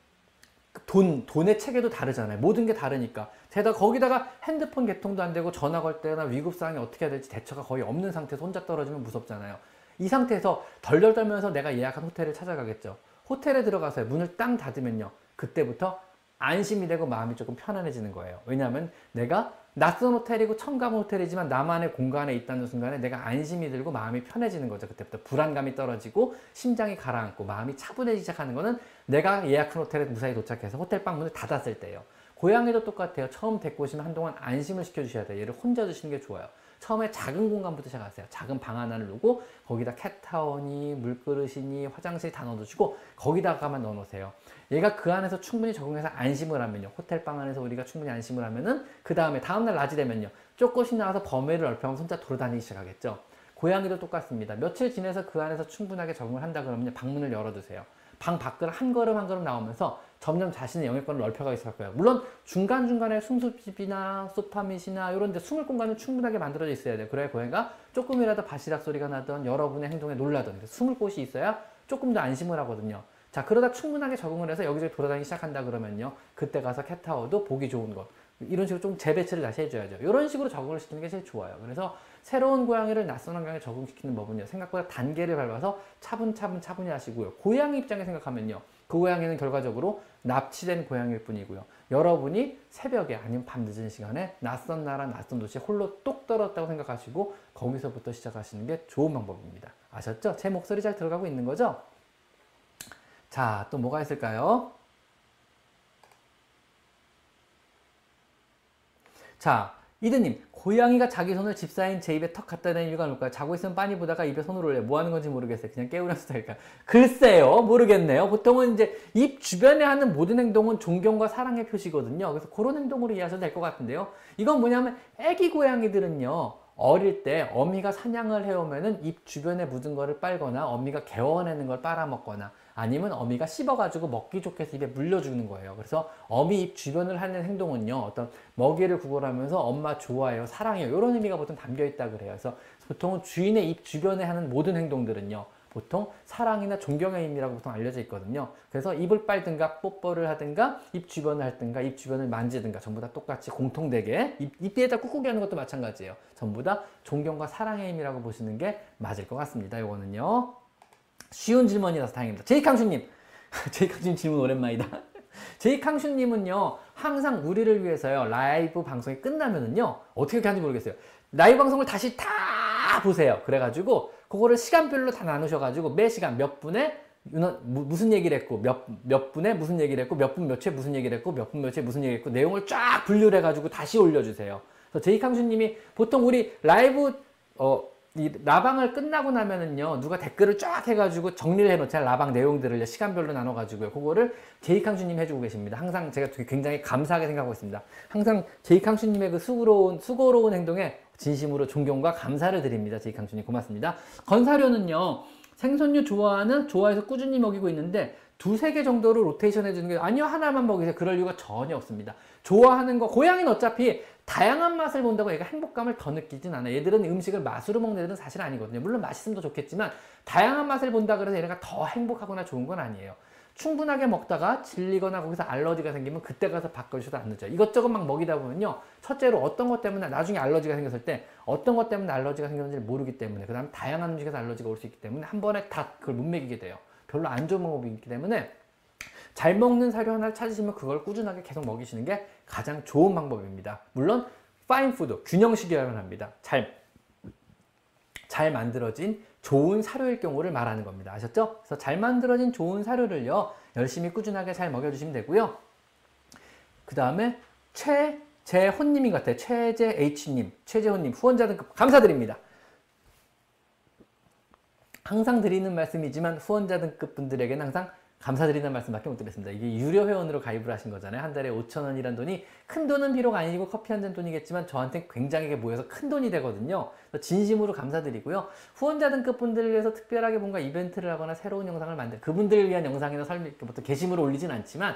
돈, 돈의 체계도 다르잖아요. 모든 게 다르니까. 게다가 거기다가 핸드폰 개통도 안 되고 전화 걸 때나 위급 상황이 어떻게 해야 될지 대처가 거의 없는 상태에서 혼자 떨어지면 무섭잖아요. 이 상태에서 덜덜 떨면서 내가 예약한 호텔을 찾아가겠죠. 호텔에 들어가서 문을 땅 닫으면요. 그때부터 안심이 되고 마음이 조금 편안해지는 거예요. 왜냐하면 내가 낯선 호텔이고 가본 호텔이지만 나만의 공간에 있다는 순간에 내가 안심이 들고 마음이 편해지는 거죠. 그때부터 불안감이 떨어지고 심장이 가라앉고 마음이 차분해지기 시작하는 거는 내가 예약한 호텔에 무사히 도착해서 호텔 방 문을 닫았을 때예요. 고양이도 똑같아요. 처음 데리고 오시면 한동안 안심을 시켜주셔야 돼요. 얘를 혼자 두시는 게 좋아요. 처음에 작은 공간부터 시작하세요. 작은 방 하나를 놓고 거기다 캣타워니 물그릇이니 화장실 다 넣어두시고 거기다가만 넣어놓으세요. 얘가 그 안에서 충분히 적응해서 안심을 하면요. 호텔 방 안에서 우리가 충분히 안심을 하면은 그 다음에 다음날 낮이 되면요. 조금씩 나와서 범위를 넓혀가면서 혼자 돌아다니기 시작하겠죠. 고양이도 똑같습니다. 며칠 지내서 그 안에서 충분하게 적응을 한다 그러면 방문을 열어두세요. 방 밖을 한 걸음 한 걸음 나오면서 점점 자신의 영역권을 넓혀가기 시작할 거예요. 물론 중간중간에 숨숲집이나 소파밋이나 이런 데 숨을 공간은 충분하게 만들어져 있어야 돼요. 그래야 고양이가 조금이라도 바시락 소리가 나던 여러분의 행동에 놀라던 숨을 곳이 있어야 조금 더 안심을 하거든요. 자 그러다 충분하게 적응을 해서 여기저기 돌아다니기 시작한다 그러면요. 그때 가서 캣타워도 보기 좋은 것 이런 식으로 좀 재배치를 다시 해줘야죠. 이런 식으로 적응을 시키는 게 제일 좋아요. 그래서 새로운 고양이를 낯선 환경에 적응시키는 법은요. 생각보다 단계를 밟아서 차분차분 차분히 하시고요. 고양이 입장에 생각하면요. 그 고양이는 결과적으로 납치된 고양이일 뿐이고요. 여러분이 새벽에 아니면 밤 늦은 시간에 낯선 나라, 낯선 도시에 홀로 뚝 떨어졌다고 생각하시고 거기서부터 시작하시는 게 좋은 방법입니다. 아셨죠? 제 목소리 잘 들어가고 있는 거죠? 자, 또 뭐가 있을까요? 자, 이드님, 고양이가 자기 손을 집사인 제 입에 턱 갖다 대는 이유가 뭘까요? 자고 있으면 빤히 보다가 입에 손을 올려. 뭐 하는 건지 모르겠어요. 그냥 깨우는 스타일일까요? 글쎄요. 모르겠네요. 보통은 이제 입 주변에 하는 모든 행동은 존경과 사랑의 표시거든요. 그래서 그런 행동으로 이해하셔도 될 것 같은데요. 이건 뭐냐면 애기 고양이들은요. 어릴 때 어미가 사냥을 해오면은 입 주변에 묻은 거를 빨거나 어미가 개워내는 걸 빨아먹거나 아니면 어미가 씹어가지고 먹기 좋게 해서 입에 물려주는 거예요. 그래서 어미 입 주변을 하는 행동은요, 어떤 먹이를 구걸하면서 엄마 좋아해요, 사랑해요, 이런 의미가 보통 담겨 있다 그래요. 그래서 보통은 주인의 입 주변에 하는 모든 행동들은요, 보통 사랑이나 존경의 의미라고 보통 알려져 있거든요. 그래서 입을 빨든가 뽀뽀를 하든가 입 주변을 하든가 입 주변을 만지든가 전부 다 똑같이 공통되게 입, 입 뒤에다 꾹꾹이 하는 것도 마찬가지예요. 전부 다 존경과 사랑의 의미라고 보시는 게 맞을 것 같습니다. 이거는요. 쉬운 질문이라서 다행입니다. 제이캉슈님, 제이캉슈님 질문 오랜만이다. 제이캉슈님은요, 항상 우리를 위해서요, 라이브 방송이 끝나면은요, 어떻게 하는지 모르겠어요. 라이브 방송을 다시 다 보세요. 그래가지고, 그거를 시간별로 다 나누셔가지고, 매 시간 몇 분에 무슨 얘기를 했고, 몇, 몇 분에 무슨 얘기를 했고, 몇 분 몇초에 무슨 얘기를 했고, 몇 분 몇초에 무슨 얘기를 했고, 내용을 쫙 분류를 해가지고 다시 올려주세요. 제이캉슈님이 보통 우리 라이브, 어, 이 라방을 끝나고 나면은요 누가 댓글을 쫙 해가지고 정리를 해놓잖아요 라방 내용들을 시간별로 나눠가지고요. 그거를 제이캉슈님 해주고 계십니다. 항상 제가 굉장히 감사하게 생각하고 있습니다. 항상 제이캉슈님의 그 수고로운 수고로운 행동에 진심으로 존경과 감사를 드립니다. 제이캉슈님 고맙습니다. 건사료는요 생선류 좋아하는 좋아해서 꾸준히 먹이고 있는데 두세 개 정도로 로테이션 해주는 게 아니요 하나만 먹이세요. 그럴 이유가 전혀 없습니다. 좋아하는 거 고양이는 어차피 다양한 맛을 본다고 얘가 행복감을 더 느끼진 않아. 얘들은 음식을 맛으로 먹는 애들은 사실 아니거든요. 물론 더 좋겠지만 다양한 맛을 본다 그래서 얘네가 더 행복하거나 좋은 건 아니에요. 충분하게 먹다가 질리거나 거기서 알러지가 생기면 그때 가서 바꿔주셔도 안 늦어요. 이것저것 막 먹이다 보면요. 첫째로 어떤 것 때문에 나중에 알러지가 생겼을 때 어떤 것 때문에 알러지가 생겼는지 모르기 때문에 그 다음에 다양한 음식에서 알러지가 올 수 있기 때문에 한 번에 다 그걸 못 먹이게 돼요. 별로 안 좋은 방법이 있기 때문에 잘 먹는 사료 하나를 찾으시면 그걸 꾸준하게 계속 먹이시는 게 가장 좋은 방법입니다. 물론 main food, 균형식이라야 합니다. 잘, 잘 만들어진 좋은 사료일 경우를 말하는 겁니다. 아셨죠? 그래서 잘 만들어진 좋은 사료를요, 열심히 꾸준하게 잘 먹여주시면 되고요. 그 다음에 최, 재혼님인 것 같아요. 최재 H님, 최재혼님, 후원자 등급 감사드립니다. 항상 드리는 말씀이지만 후원자 등급 분들에게는 항상 감사드리는 말씀밖에 못 드렸습니다. 이게 유료 회원으로 가입을 하신 거잖아요. 한 달에 5천 원이란 돈이 큰 돈은 비록 아니고 커피 한 잔 돈이겠지만 저한테 굉장히 모여서 큰 돈이 되거든요. 진심으로 감사드리고요. 후원자 등급 분들을 위해서 특별하게 뭔가 이벤트를 하거나 새로운 영상을 만들 그분들을 위한 영상이나 설명, 부터 게시물을 올리진 않지만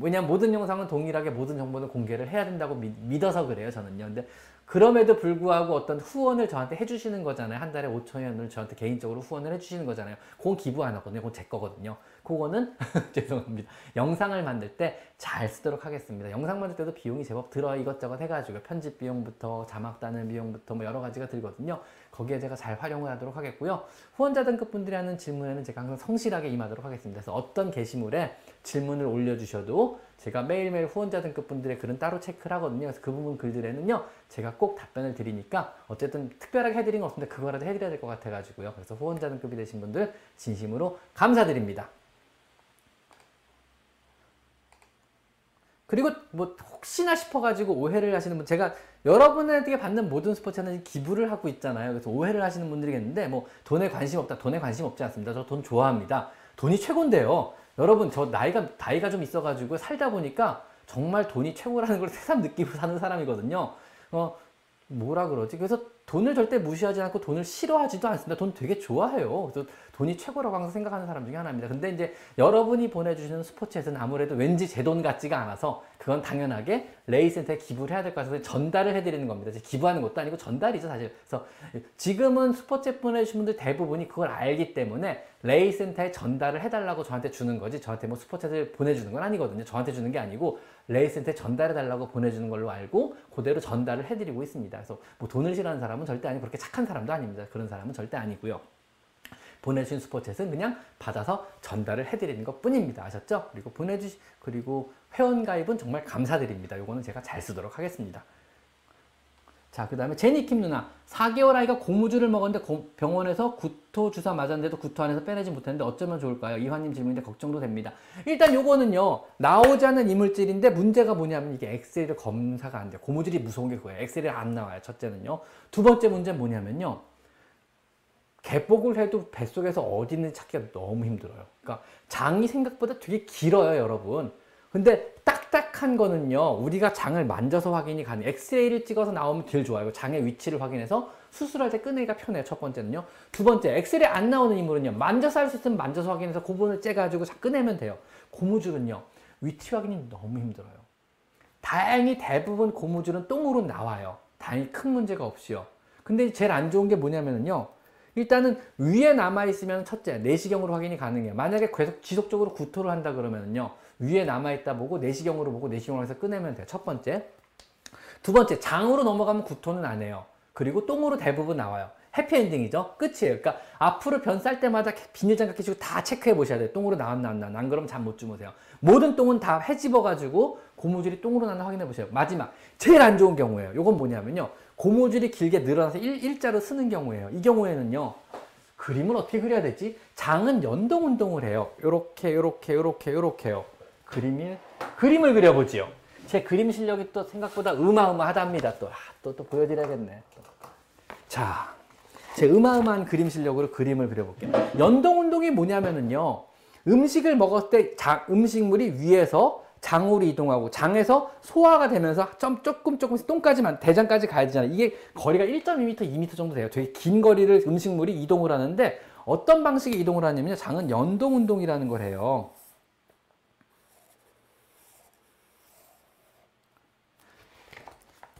왜냐면 모든 영상은 동일하게 모든 정보는 공개를 해야 된다고 믿, 어서 그래요 저는요 근데 그럼에도 불구하고 어떤 후원을 저한테 해주시는 거잖아요 한 달에 5천 원을 저한테 개인적으로 후원을 해주시는 거잖아요 그건 기부 안 하거든요 그건 제 거거든요 그거는 죄송합니다 영상을 만들 때 잘 쓰도록 하겠습니다 영상 만들 때도 비용이 제법 들어 이것저것 해가지고 편집 비용부터 자막 따는 비용부터 뭐 여러 가지가 들거든요 거기에 제가 잘 활용을 하도록 하겠고요. 후원자 등급 분들이 하는 질문에는 제가 항상 성실하게 임하도록 하겠습니다. 그래서 어떤 게시물에 질문을 올려주셔도 제가 매일매일 후원자 등급 분들의 글은 따로 체크를 하거든요. 그래서 그 부분 글들에는요, 제가 꼭 답변을 드리니까 어쨌든 특별하게 해드린 건 없는데 그거라도 해드려야 될 것 같아가지고요. 그래서 후원자 등급이 되신 분들 진심으로 감사드립니다. 그리고 뭐 혹시나 싶어가지고 오해를 하시는 분 제가 여러분에게 받는 모든 스포츠는 기부를 하고 있잖아요. 그래서 오해를 하시는 분들이 있는데 뭐 돈에 관심 없다. 돈에 관심 없지 않습니다. 저 돈 좋아합니다. 돈이 최고인데요. 여러분 저 나이가 나이가 좀 있어가지고 살다 보니까 정말 돈이 최고라는 걸 새삼 느끼고 사는 사람이거든요. 어 뭐라 그러지? 그래서 돈을 절대 무시하지 않고 돈을 싫어하지도 않습니다. 돈 되게 좋아해요. 그래서 돈이 최고라고 항상 생각하는 사람 중에 하나입니다. 근데 이제 여러분이 보내주시는 스포츠에서는 아무래도 왠지 제 돈 같지가 않아서 그건 당연하게 레이센터에 기부를 해야 될 것 같아서 전달을 해드리는 겁니다. 기부하는 것도 아니고 전달이죠, 사실. 그래서 지금은 스포츠 보내주신 분들 대부분이 그걸 알기 때문에 레이센터에 전달을 해달라고 저한테 주는 거지 저한테 뭐 스포츠를 보내주는 건 아니거든요. 저한테 주는 게 아니고 레이센터에 전달해달라고 보내주는 걸로 알고 그대로 전달을 해드리고 있습니다. 그래서 뭐 돈을 싫어하는 사람은 절대 아니고 그렇게 착한 사람도 아닙니다. 그런 사람은 절대 아니고요. 보내주신 슈퍼챗은 그냥 받아서 전달을 해드리는 것 뿐입니다. 아셨죠? 그리고 보내주시, 그리고 회원가입은 정말 감사드립니다. 요거는 제가 잘 쓰도록 하겠습니다. 자, 그 다음에 제니킴 누나. 4개월 아이가 고무줄을 먹었는데 고, 병원에서 구 토 주사 맞았는데도 구토 안에서 빼내지 못했는데 어쩌면 좋을까요? 이화님 질문인데 걱정도 됩니다. 일단 요거는요, 나오지 않는 이물질인데 문제가 뭐냐면 이게 엑스레이를 검사가 안 돼요. 고무줄이 무서운 게 그거예요. 엑스레이 안 나와요. 첫째는요. 두 번째 문제는 뭐냐면요. 개복을 해도 뱃속에서 어디 있는지 찾기가 너무 힘들어요. 그러니까 장이 생각보다 되게 길어요, 여러분. 근데 딱딱한 거는요, 우리가 장을 만져서 확인이 가능. 엑스레이를 찍어서 나오면 덜 좋아요. 장의 위치를 확인해서 수술할 때 꺼내기가 편해요. 첫 번째는요. 두 번째, 엑스레이 안 나오는 인물은요, 만져서 할 수 있으면 만져서 확인해서 고분을 째가지고 꺼내면 돼요. 고무줄은요, 위치 확인이 너무 힘들어요. 다행히 대부분 고무줄은 똥으로 나와요. 다행히 큰 문제가 없이요. 근데 제일 안 좋은 게 뭐냐면요. 일단은 위에 남아있으면 첫째, 내시경으로 확인이 가능해요. 만약에 계속 지속적으로 구토를 한다 그러면요. 위에 남아있다 보고 내시경으로 보고 내시경으로 해서 꺼내면 돼요. 첫 번째. 두 번째, 장으로 넘어가면 구토는 안 해요. 그리고 똥으로 대부분 나와요. 해피엔딩이죠. 끝이에요. 그러니까 앞으로 변 쌀 때마다 비닐장갑 끼시고 다 체크해 보셔야 돼요. 똥으로 나왔나 안 나왔나. 안 그러면 잠 못 주무세요. 모든 똥은 다 헤집어가지고 고무줄이 똥으로 나왔나 확인해 보세요. 마지막, 제일 안 좋은 경우예요. 이건 뭐냐면요. 고무줄이 길게 늘어나서 일, 일자로 쓰는 경우예요. 이 경우에는요. 그림을 어떻게 그려야 되지? 장은 연동 운동을 해요. 요렇게 요렇게 요렇게 요렇게요. 그림을 그림을 그려보지요. 제 그림 실력이 또 생각보다 어마어마하답니다. 또, 아, 또, 또 보여드려야겠네. 또. 자, 제 어마어마한 그림 실력으로 그림을 그려볼게요. 연동 운동이 뭐냐면은요. 음식을 먹었을 때 자, 음식물이 위에서 장으로 이동하고 장에서 소화가 되면서 좀 조금 조금씩 똥까지만 대장까지 가야 되잖아요. 이게 거리가 1.2m, 2m 정도 돼요. 되게 긴 거리를 음식물이 이동을 하는데 어떤 방식의 이동을 하냐면요. 장은 연동 운동이라는 걸 해요.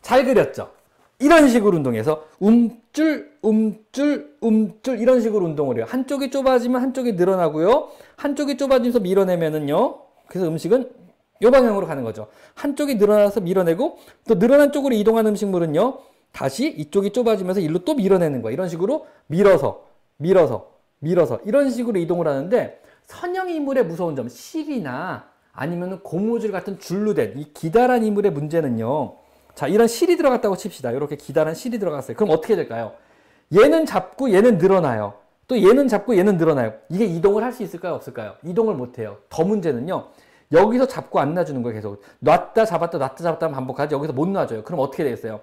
잘 그렸죠? 이런 식으로 운동해서 움줄, 움줄, 움줄 이런 식으로 운동을 해요. 한쪽이 좁아지면 한쪽이 늘어나고요. 한쪽이 좁아지면서 밀어내면은요. 그래서 음식은 이 방향으로 가는 거죠. 한쪽이 늘어나서 밀어내고 또 늘어난 쪽으로 이동하는 음식물은요. 다시 이쪽이 좁아지면서 일로 또 밀어내는 거야. 이런 식으로 밀어서 밀어서 밀어서 이런 식으로 이동을 하는데 선형 이물의 무서운 점 실이나 아니면 고무줄 같은 줄로 된 이 기다란 이물의 문제는요. 자 이런 실이 들어갔다고 칩시다. 이렇게 기다란 실이 들어갔어요. 그럼 어떻게 될까요? 얘는 잡고 얘는 늘어나요. 또 얘는 잡고 얘는 늘어나요. 이게 이동을 할 수 있을까요? 없을까요? 이동을 못해요. 더 문제는요. 여기서 잡고 안 놔주는 거예요, 계속. 놨다 잡았다 놨다 잡았다 반복하지 여기서 못 놔줘요. 그럼 어떻게 되겠어요?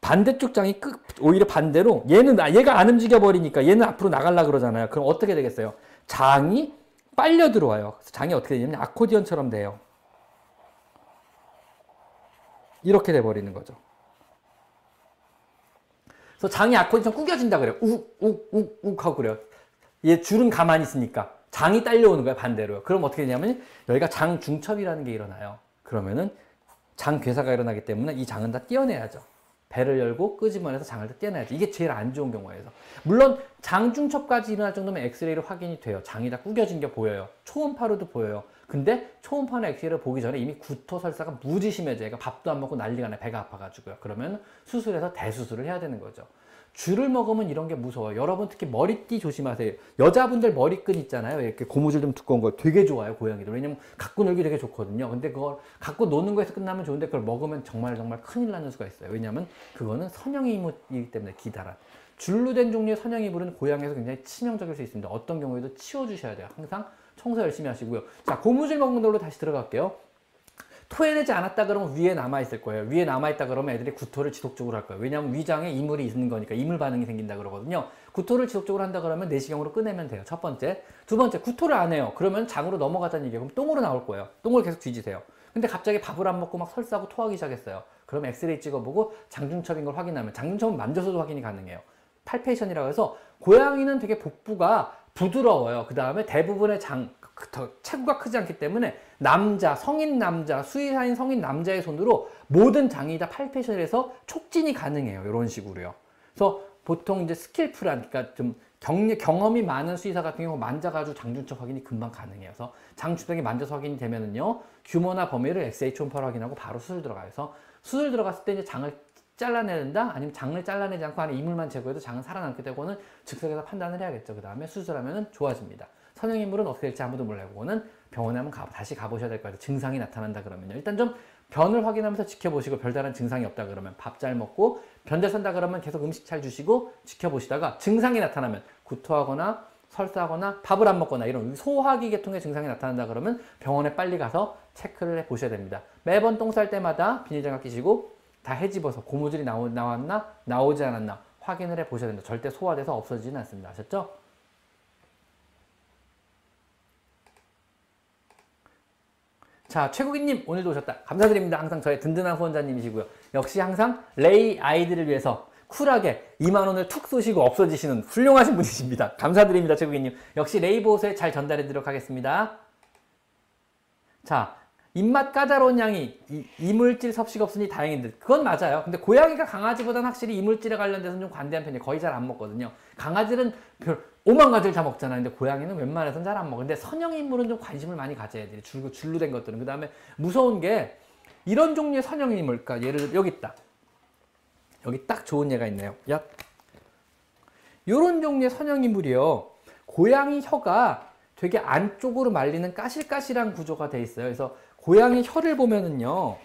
반대쪽 장이 끝, 오히려 반대로 얘는 얘가 안 움직여 버리니까 얘는 앞으로 나갈라 그러잖아요. 그럼 어떻게 되겠어요? 장이 빨려 들어와요. 장이 어떻게 되냐면 아코디언처럼 돼요. 이렇게 돼 버리는 거죠. 그래서 장이 아코디언처럼 구겨진다 그래요. 욱, 욱, 욱, 욱 하고 그래요. 얘 줄은 가만히 있으니까. 장이 딸려오는 거야 반대로요. 그럼 어떻게 되냐면 여기가 장중첩이라는 게 일어나요. 그러면은 장 괴사가 일어나기 때문에 이 장은 다 떼어내야죠. 배를 열고 끄집어내서 장을 다 떼어내야죠. 이게 제일 안 좋은 경우에서. 물론 장중첩까지 일어날 정도면 엑스레이로 확인이 돼요. 장이 다 구겨진 게 보여요. 초음파로도 보여요. 근데 초음파나 엑스레이를 보기 전에 이미 구토 설사가 무지 심해져. 얘가 밥도 안 먹고 난리가 나 배가 아파가지고요. 그러면 수술해서 대수술을 해야 되는 거죠. 쥐를 먹으면 이런 게 무서워요. 여러분 특히 머리띠 조심하세요. 여자분들 머리끈 있잖아요. 이렇게 고무줄 좀 두꺼운 거 되게 좋아요. 고양이들. 왜냐면 갖고 놀기 되게 좋거든요. 근데 그걸 갖고 노는 거에서 끝나면 좋은데 그걸 먹으면 정말 정말 큰일 나는 수가 있어요. 왜냐면 그거는 선형이물이기 때문에 기다란. 줄로 된 종류의 선형이물은 고양이에서 굉장히 치명적일 수 있습니다. 어떤 경우에도 치워주셔야 돼요. 항상 청소 열심히 하시고요. 자, 고무줄 먹는 걸로 다시 들어갈게요. 토해내지 않았다 그러면 위에 남아있을 거예요. 위에 남아있다 그러면 애들이 구토를 지속적으로 할 거예요. 왜냐하면 위장에 이물이 있는 거니까 이물 반응이 생긴다 그러거든요. 구토를 지속적으로 한다 그러면 내시경으로 꺼내면 돼요. 첫 번째. 두 번째, 구토를 안 해요. 그러면 장으로 넘어갔다는 얘기예요. 그럼 똥으로 나올 거예요. 똥을 계속 뒤지세요. 근데 갑자기 밥을 안 먹고 막 설사하고 토하기 시작했어요. 그럼 엑스레이 찍어보고 장중첩인 걸 확인하면 장중첩은 만져서도 확인이 가능해요. palpation이라고 해서 고양이는 되게 복부가 부드러워요. 그 다음에 대부분의 장, 그, 더 체구가 크지 않기 때문에 남자, 성인 남자, 수의사인 성인 남자의 손으로 모든 장이 다 해서 촉진이 가능해요. 이런 식으로요. 그래서 보통 이제 skillful한, 그러니까 좀 경리, 경험이 많은 수의사 같은 경우 만져가지고 장중첩 확인이 금방 가능해요. 그래서 장중첩이 만져서 확인이 되면은요, 규모나 범위를 엑스레이 초음파로 확인하고 바로 수술 들어가요. 그래서 수술 들어갔을 때 이제 장을 잘라내야 된다? 아니면 장을 잘라내지 않고 안에 이물만 제거해도 장은 살아남게 되고는 즉석에서 판단을 해야겠죠. 그 다음에 수술하면 좋아집니다. 선형인물은 어떻게 될지 아무도 몰라요. 그거는 병원에 한번 가, 다시 가보셔야 될 것 같아요. 증상이 나타난다 그러면요. 일단 좀 변을 확인하면서 지켜보시고 별다른 증상이 없다 그러면 밥 잘 먹고 변잘 산다 그러면 계속 음식 잘 주시고 지켜보시다가 증상이 나타나면 구토하거나 설사하거나 밥을 안 먹거나 이런 소화기 계통의 증상이 나타난다 그러면 병원에 빨리 가서 체크를 해 보셔야 됩니다. 매번 똥 쌀 때마다 비닐장갑 끼시고 다 헤집어서 고무줄이 나오, 나왔나 나오지 않았나 확인을 해 보셔야 됩니다. 절대 소화돼서 없어지지는 않습니다. 아셨죠? 자, 최국인님 오늘도 오셨다. 감사드립니다. 항상 저의 든든한 후원자님이시고요. 역시 항상 레이 아이들을 위해서 쿨하게 2만 원을 툭 쏘시고 없어지시는 훌륭하신 분이십니다. 감사드립니다, 최국인님. 역시 레이 보호소에 잘 전달해 드리도록 하겠습니다. 자, 입맛 까다로운 양이 이, 이물질 섭취가 없으니 다행인데 그건 맞아요. 근데 고양이가 강아지보다는 확실히 이물질에 관련돼서는 좀 관대한 편이에요. 거의 잘 안 먹거든요. 강아지는 별 오만 가지를 다 먹잖아요. 근데 고양이는 웬만해서는 잘 안 먹어. 근데 선형 인물은 좀 관심을 많이 가져야 돼요. 줄고 줄로 된 것들은. 그 다음에 무서운 게 이런 종류의 선형 인물, 그러니까 예를 들어 여기 있다. 여기 딱 좋은 예가 있네요. 야, 이런 종류의 선형 인물이요. 고양이 혀가 되게 안쪽으로 말리는 까실까실한 구조가 돼 있어요. 그래서 고양이 혀를 보면은요.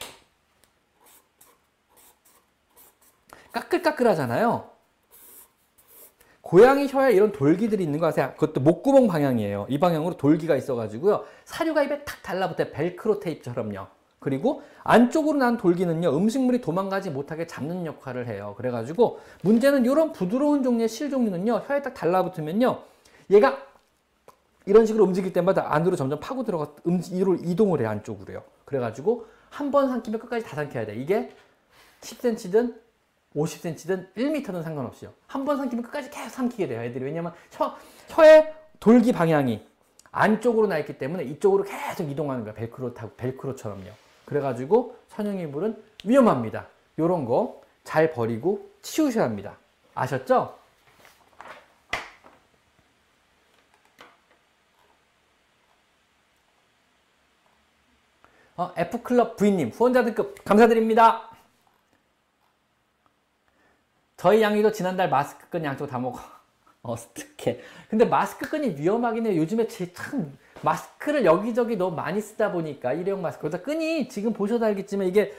까끌까끌하잖아요. 고양이 혀에 이런 돌기들이 있는 거 아세요? 그것도 목구멍 방향이에요. 이 방향으로 돌기가 있어가지고요. 사료가 입에 탁 달라붙어요. 벨크로 테이프처럼요. 그리고 안쪽으로 난 돌기는요. 음식물이 도망가지 못하게 잡는 역할을 해요. 그래가지고 문제는 이런 부드러운 종류의 실 종류는요. 혀에 딱 달라붙으면요. 얘가 이런 식으로 움직일 때마다 안으로 점점 파고 들어가 음, 이동을 해 안쪽으로요. 그래가지고 한 번 삼키면 끝까지 다 삼켜야 돼. 이게 10cm든 50cm든 1m든 상관없이요. 한 번 삼키면 끝까지 계속 삼키게 돼요. 애들이 왜냐면 혀, 혀의 돌기 방향이 안쪽으로 나 있기 때문에 이쪽으로 계속 이동하는 거야. 벨크로 타고 벨크로처럼요. 그래가지고 선형이물은 위험합니다. 요런 거 잘 버리고 치우셔야 합니다. 아셨죠? 어, F클럽 부인님 후원자 등급 감사드립니다. 저희 양이도 지난달 마스크 끈 양쪽 다 먹어. 어떡해. 근데 마스크 끈이 위험하긴 해요. 요즘에 참 마스크를 여기저기 너무 많이 쓰다 보니까 일회용 마스크. 그러다 끈이 지금 보셔도 알겠지만 이게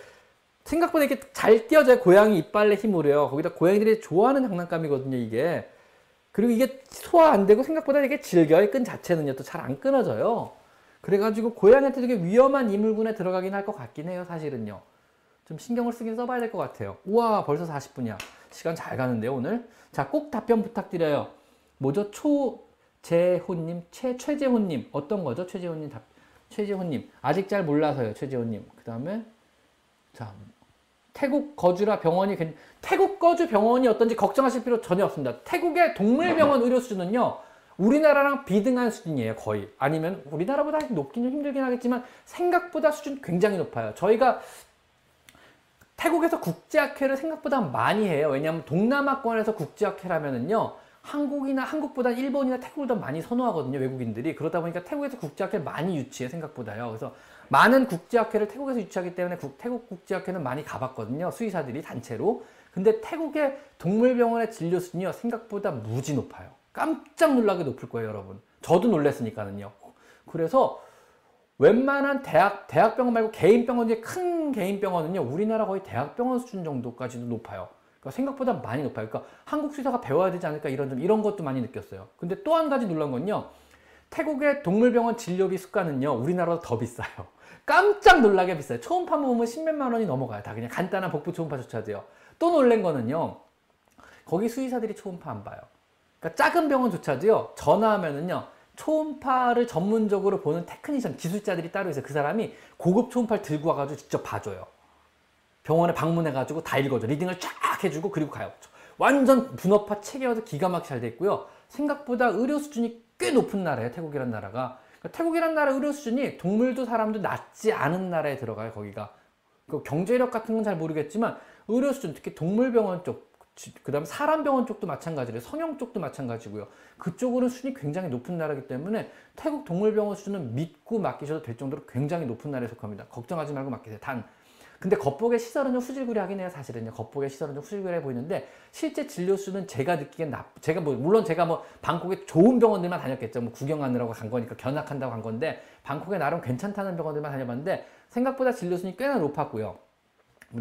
생각보다 이렇게 잘 띄어져요. 고양이 이빨의 힘으로요. 거기다 고양이들이 좋아하는 장난감이거든요, 이게. 그리고 이게 소화 안 되고 생각보다 이게 질겨요. 끈 자체는요. 또 잘 안 끊어져요. 그래가지고 고양이한테 되게 위험한 이물군에 들어가긴 할 것 같긴 해요, 사실은요. 좀 신경을 쓰긴 써봐야 될 것 같아요. 우와, 벌써 40분이야. 시간 잘 가는데요, 오늘? 자, 꼭 답변 부탁드려요. 뭐죠? 초재호님, 최, 최재호님. 어떤 거죠? 최재호님 답, 최재호님. 아직 잘 몰라서요, 최재호님. 그 다음에, 자, 태국 거주라 병원이, 태국 거주 병원이 어떤지 걱정하실 필요 전혀 없습니다. 태국의 동물병원 의료 수준은요, 우리나라랑 비등한 수준이에요, 거의. 아니면 우리나라보다 좀 힘들긴 하겠지만 생각보다 수준 굉장히 높아요. 저희가 태국에서 국제학회를 생각보다 많이 해요. 왜냐하면 동남아권에서 국제학회라면은요, 한국이나 한국보다 일본이나 태국을 더 많이 선호하거든요, 외국인들이. 그러다 보니까 태국에서 국제학회를 많이 유치해, 생각보다요. 그래서 많은 국제학회를 태국에서 유치하기 때문에 국, 태국 국제학회는 많이 가봤거든요, 수의사들이 단체로. 근데 태국의 동물병원의 진료 수준이요 생각보다 무지 높아요. 깜짝 놀라게 높을 거예요, 여러분. 저도 놀랐으니까는요. 그래서 웬만한 대학 대학병원 말고 개인병원 중에 큰 개인병원은요 우리나라 거의 대학병원 수준 정도까지도 높아요. 그러니까 생각보다 많이 높아요. 그러니까 한국 수의사가 배워야 되지 않을까 이런 좀 이런 것도 많이 느꼈어요. 근데 또 한 가지 놀란 건요. 태국의 동물병원 진료비 수가는요 우리나라보다 더 비싸요. 깜짝 놀라게 비싸요. 초음파 보면 십몇만 원이 넘어가요. 다 그냥 간단한 복부 초음파조차 돼요. 또 놀란 거는요. 거기 수의사들이 초음파 안 봐요. 그러니까 작은 병원조차도요. 전화하면은요. 초음파를 전문적으로 보는 technician, 기술자들이 따로 있어요. 그 사람이 고급 초음파를 들고 와가지고 직접 봐줘요. 병원에 방문해가지고 다 읽어줘. reading을 쫙 해주고 그리고 가요. 완전 분업화 체계화도 기가 막히게 잘 돼 있고요. 생각보다 의료 수준이 꽤 높은 나라예요. 태국이란 나라가. 그러니까 태국이란 나라 의료 수준이 동물도 사람도 낮지 않은 나라에 들어가요. 거기가. 그 경제력 같은 건 잘 모르겠지만 의료 수준 특히 동물병원 쪽, 그 다음 사람 병원 쪽도 마찬가지래요. 성형 쪽도 마찬가지고요. 그쪽으로는 수준이 굉장히 높은 나라이기 때문에 태국 동물병원 수준은 믿고 맡기셔도 될 정도로 굉장히 높은 나라에 속합니다. 걱정하지 말고 맡기세요. 단 근데 겉보기에 시설은 좀 후질구리하긴 해요 사실은요 겉보기에 시설은 좀 후질구리해 보이는데 실제 진료 수는 제가 느끼기엔 나 제가 뭐 물론 제가 뭐 방콕에 좋은 병원들만 다녔겠죠 뭐 구경하느라고 간 거니까 견학한다고 간 건데 방콕에 나름 괜찮다는 병원들만 다녀봤는데 생각보다 진료 수는 꽤나 높았고요 뭐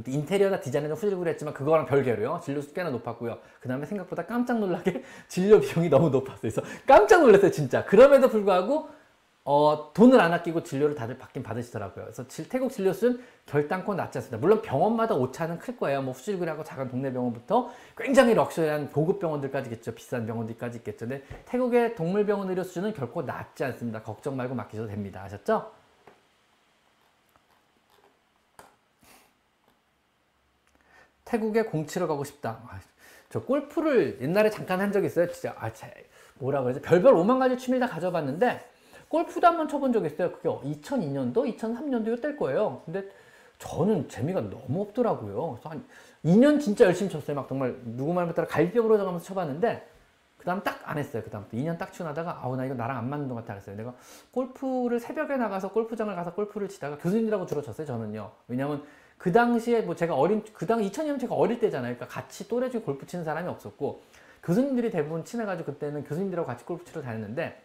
인테리어나 디자인은 후질구리했지만 그거랑 별개로요 진료 수 꽤나 높았고요 그 다음에 생각보다 깜짝 놀라게 진료 비용이 너무 높았어요 그래서 깜짝 놀랐어요 진짜 그럼에도 불구하고 어, 돈을 안 아끼고 진료를 다들 받긴 받으시더라고요. 그래서 태국 진료 수는 결단코 낮지 않습니다. 물론 병원마다 오차는 클 거예요. 뭐 후질그리하고 작은 동네 병원부터 굉장히 럭셔리한 고급 병원들까지 있겠죠. 비싼 병원들까지 있겠죠. 근데 태국의 동물병원 의료 수준은 결코 낮지 않습니다. 걱정 말고 맡기셔도 됩니다. 아셨죠? 태국에 공치러 가고 싶다. 아, 저 골프를 옛날에 잠깐 한 적이 있어요. 진짜 아, 뭐라 그러지? 별별 오만 가지 취미를 다 가져봤는데 골프도 한번 쳐본 적 있어요. 그게 2002년도, 2003년도 이때 거예요. 근데 저는 재미가 너무 없더라고요. 그래서 한 2년 진짜 열심히 쳤어요. 막 정말 누구 말못 따라 갈비뼈 부러져가면서 쳐봤는데 그 다음 딱 안 했어요. 그 다음부터 2년 딱 치고 나다가 아우 나 이거 나랑 안 맞는 것 같아 그랬어요. 내가 골프를 새벽에 나가서 골프장을 가서 골프를 치다가 교수님들하고 주로 쳤어요. 저는요. 왜냐면 그 당시에 뭐 제가 어린 그 당 2000년 제가 어릴 때잖아요. 그러니까 같이 또래 중에 골프 치는 사람이 없었고 교수님들이 대부분 친해가지고 그때는 교수님들하고 같이 골프 치러 다녔는데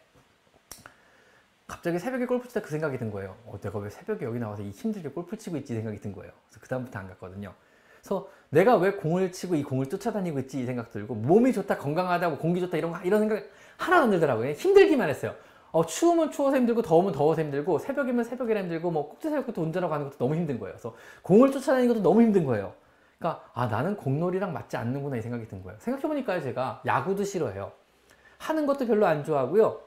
갑자기 새벽에 골프 치다 그 생각이 든 거예요. 어, 내가 왜 새벽에 여기 나와서 이 힘들게 골프 치고 있지 생각이 든 거예요. 그래서 그 다음부터 안 갔거든요. 그래서 내가 왜 공을 치고 이 공을 쫓아다니고 있지 이 생각 들고 몸이 좋다 건강하다 고 공기 좋다 이런 거 이런 생각 하나도 안 들더라고요. 힘들기만 했어요. 어, 추우면 추워서 힘들고 더우면 더워서 힘들고 새벽이면 새벽이라 힘들고 뭐 꼭지새벽부터 운전하고 가는 것도 너무 힘든 거예요. 그래서 공을 쫓아다니는 것도 너무 힘든 거예요. 그러니까 아 나는 공놀이랑 맞지 않는구나 이 생각이 든 거예요. 생각해보니까 제가 야구도 싫어해요. 하는 것도 별로 안 좋아하고요.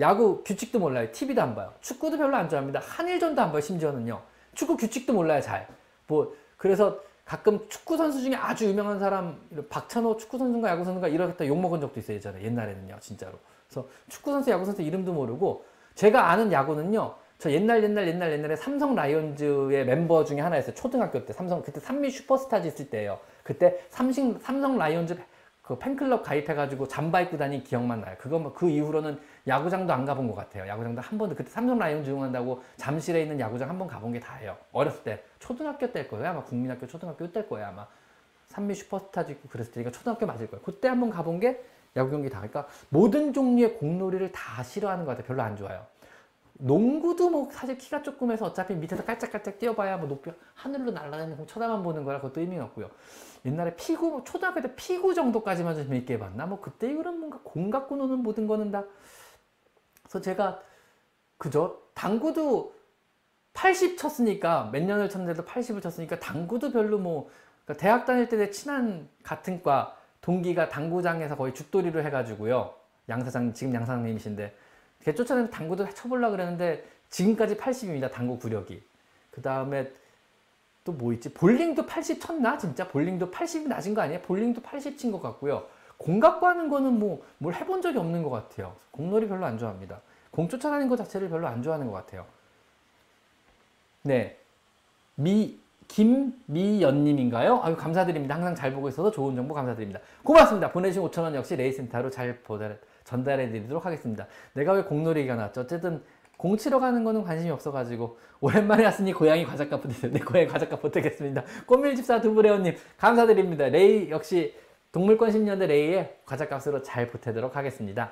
야구 규칙도 몰라요. TV도 안 봐요. 축구도 별로 안 좋아합니다. 한일전도 안 봐요. 심지어는요. 축구 규칙도 몰라요. 잘. 뭐 그래서 가끔 축구 선수 중에 아주 유명한 사람 박찬호 축구 선수인가 야구 선수인가 이렇게 욕 먹은 적도 있어요. 예전에 옛날에는요. 진짜로. 그래서 축구 선수 야구 선수 이름도 모르고 제가 아는 야구는요. 저 옛날 옛날 옛날 옛날에 삼성 라이온즈의 멤버 중에 하나였어요. 초등학교 때 삼성 그때 삼미 슈퍼스타즈 있을 때예요. 그때 삼성 삼성 라이온즈 그 팬클럽 가입해가지고 잠바 입고 다닌 기억만 나요. 그거 뭐그 이후로는 야구장도 안 가본 것 같아요. 야구장도 한 번도 그때 삼성 라이온즈 응원한다고 잠실에 있는 야구장 한 번 가본 게 다예요. 어렸을 때 초등학교 때일 거예요. 아마 국민학교 초등학교 때일 거예요. 아마 삼미 슈퍼스타즈 있고 그랬을 테니까 초등학교 맞을 거예요. 그때 한 번 가본 게 야구 경기 다. 그러니까 모든 종류의 공놀이를 다 싫어하는 것 같아요. 별로 안 좋아요. 농구도 뭐 사실 키가 조금 해서 어차피 밑에서 깔짝깔짝 뛰어봐야 뭐 높이 하늘로 날아다니는 공 쳐다만 보는 거라 그것도 의미가 없고요. 옛날에 피구 뭐 초등학교 때 피구 정도까지만 좀 재밌게 해봤나 뭐 그때 이후로는 뭔가 공 갖고 노는 모든 거는 다 그래서 제가 그저 당구도 80 쳤으니까 몇 년을 쳤는데도 80을 쳤으니까 당구도 별로 뭐 그러니까 대학 다닐 때 내 친한 같은 과 동기가 당구장에서 거의 죽돌이를 해가지고요 양사장 지금 양사장님이신데 걔 쫓아내면 당구도 쳐보려 그랬는데 지금까지 80입니다 당구 구력이 그 다음에 또 뭐 있지 볼링도 80 쳤나 진짜 볼링도 80이 낮은 거 아니에요 볼링도 80 친 것 같고요 공 갖고 하는 거는 뭐 뭘 해본 적이 없는 것 같아요. 공놀이 별로 안 좋아합니다. 공 쫓아다니는 것 자체를 별로 안 좋아하는 것 같아요. 네. 미, 김미연님인가요? 아유, 감사드립니다. 항상 잘 보고 있어서 좋은 정보 감사드립니다. 고맙습니다. 보내주신 5천원 역시 레이센터로 잘 전달해 드리도록 하겠습니다. 내가 왜 공놀이 얘기가 나왔죠? 어쨌든 공 치러 가는 거는 관심이 없어가지고 오랜만에 왔으니 고양이 과자값 보태세요. 네, 고양이 과자값 보태겠습니다. 꽃밀집사 두부레오님 감사드립니다. 레이 역시 동물권 10년대 레이의 과자값으로 잘 보태도록 하겠습니다.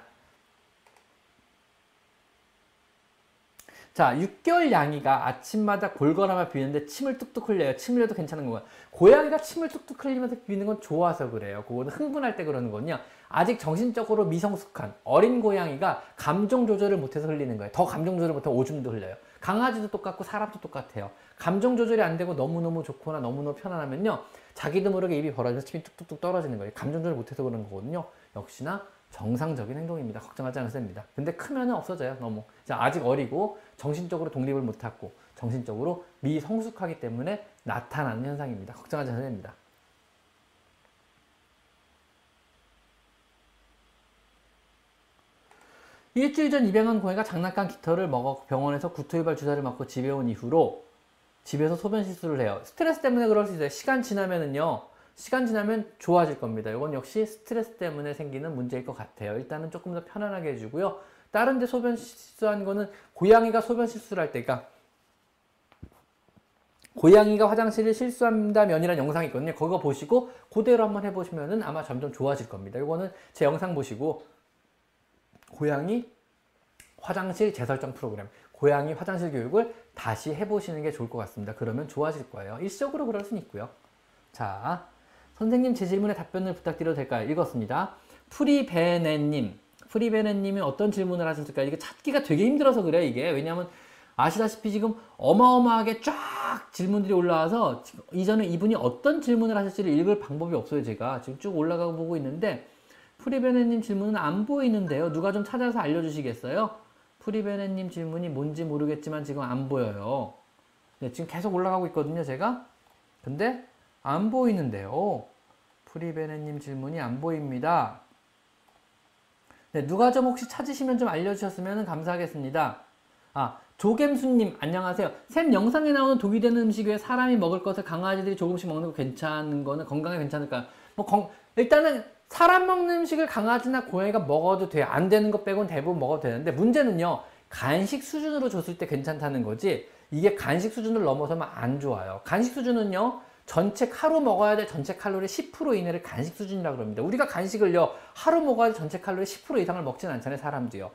자, 6개월 양이가 아침마다 골거나마 비는데 침을 뚝뚝 흘려요. 침 흘려도 괜찮은 거고요. 고양이가 침을 뚝뚝 흘리면서 비는 건 좋아서 그래요. 그거는 흥분할 때 그러는 거는요. 아직 정신적으로 미성숙한 어린 고양이가 감정 조절을 못해서 흘리는 거예요. 더 감정 조절을 못하면 오줌도 흘려요. 강아지도 똑같고 사람도 똑같아요. 감정 조절이 안 되고 너무너무 좋거나 너무너무 편안하면요. 자기도 모르게 입이 벌어져서 침이 뚝뚝뚝 떨어지는 거예요. 감정 조절 못해서 그러는 거거든요. 역시나 정상적인 행동입니다. 걱정하지 않으셔도 됩니다. 근데 크면은 없어져요. 너무. 자, 아직 어리고 정신적으로 독립을 못하고 정신적으로 미성숙하기 때문에 나타나는 현상입니다. 걱정하지 않아도 됩니다. 일주일 전 입양한 고양이가 장난감 깃털을 먹어 병원에서 구토유발 주사를 맞고 집에 온 이후로 집에서 소변 실수를 해요. 스트레스 때문에 그럴 수 있어요. 시간 지나면은요. 시간 지나면 좋아질 겁니다. 이건 역시 스트레스 때문에 생기는 문제일 것 같아요. 일단은 조금 더 편안하게 해주고요. 다른 데 소변 실수한 거는 고양이가 소변 실수를 할 때, 그러니까 고양이가 화장실을 실수한다 면이란 영상이 있거든요. 그거 보시고 그대로 한번 해보시면은 아마 점점 좋아질 겁니다. 이거는 제 영상 보시고 고양이 화장실 재설정 프로그램, 고양이 화장실 교육을 다시 해보시는 게 좋을 것 같습니다. 그러면 좋아질 거예요. 일시적으로 그럴 수는 있고요. 자, 선생님 제 질문에 답변을 부탁드려도 될까요? 읽었습니다. 프리베네님, 프리베네님이 어떤 질문을 하셨을까요? 이게 찾기가 되게 힘들어서 그래요, 이게. 왜냐하면 아시다시피 지금 어마어마하게 쫙 질문들이 올라와서 이전에 이분이 어떤 질문을 하실지를 읽을 방법이 없어요, 제가. 지금 쭉 올라가고 보고 있는데 프리베네님 질문은 안 보이는데요. 누가 좀 찾아서 알려주시겠어요? 프리베네님 질문이 뭔지 모르겠지만 지금 안 보여요. 네, 지금 계속 올라가고 있거든요, 제가. 근데 안 보이는데요. 프리베네님 질문이 안 보입니다. 네, 누가 좀 혹시 찾으시면 좀 알려주셨으면 감사하겠습니다. 아, 조gem수님, 안녕하세요. 샘 영상에 나오는 독이 되는 음식 외에 사람이 먹을 것을 강아지들이 조금씩 먹는 거 괜찮은 거는 건강에 괜찮을까요? 뭐, 건, 일단은 사람 먹는 음식을 강아지나 고양이가 먹어도 돼요. 안 되는 것 빼고는 대부분 먹어도 되는데 문제는요. 간식 수준으로 줬을 때 괜찮다는 거지 이게 간식 수준을 넘어서면 안 좋아요. 간식 수준은요. 전체 하루 먹어야 될 전체 칼로리 10% 이내를 간식 수준이라고 합니다. 우리가 간식을요. 하루 먹어야 될 전체 칼로리 10% 이상을 먹진 않잖아요. 사람도요.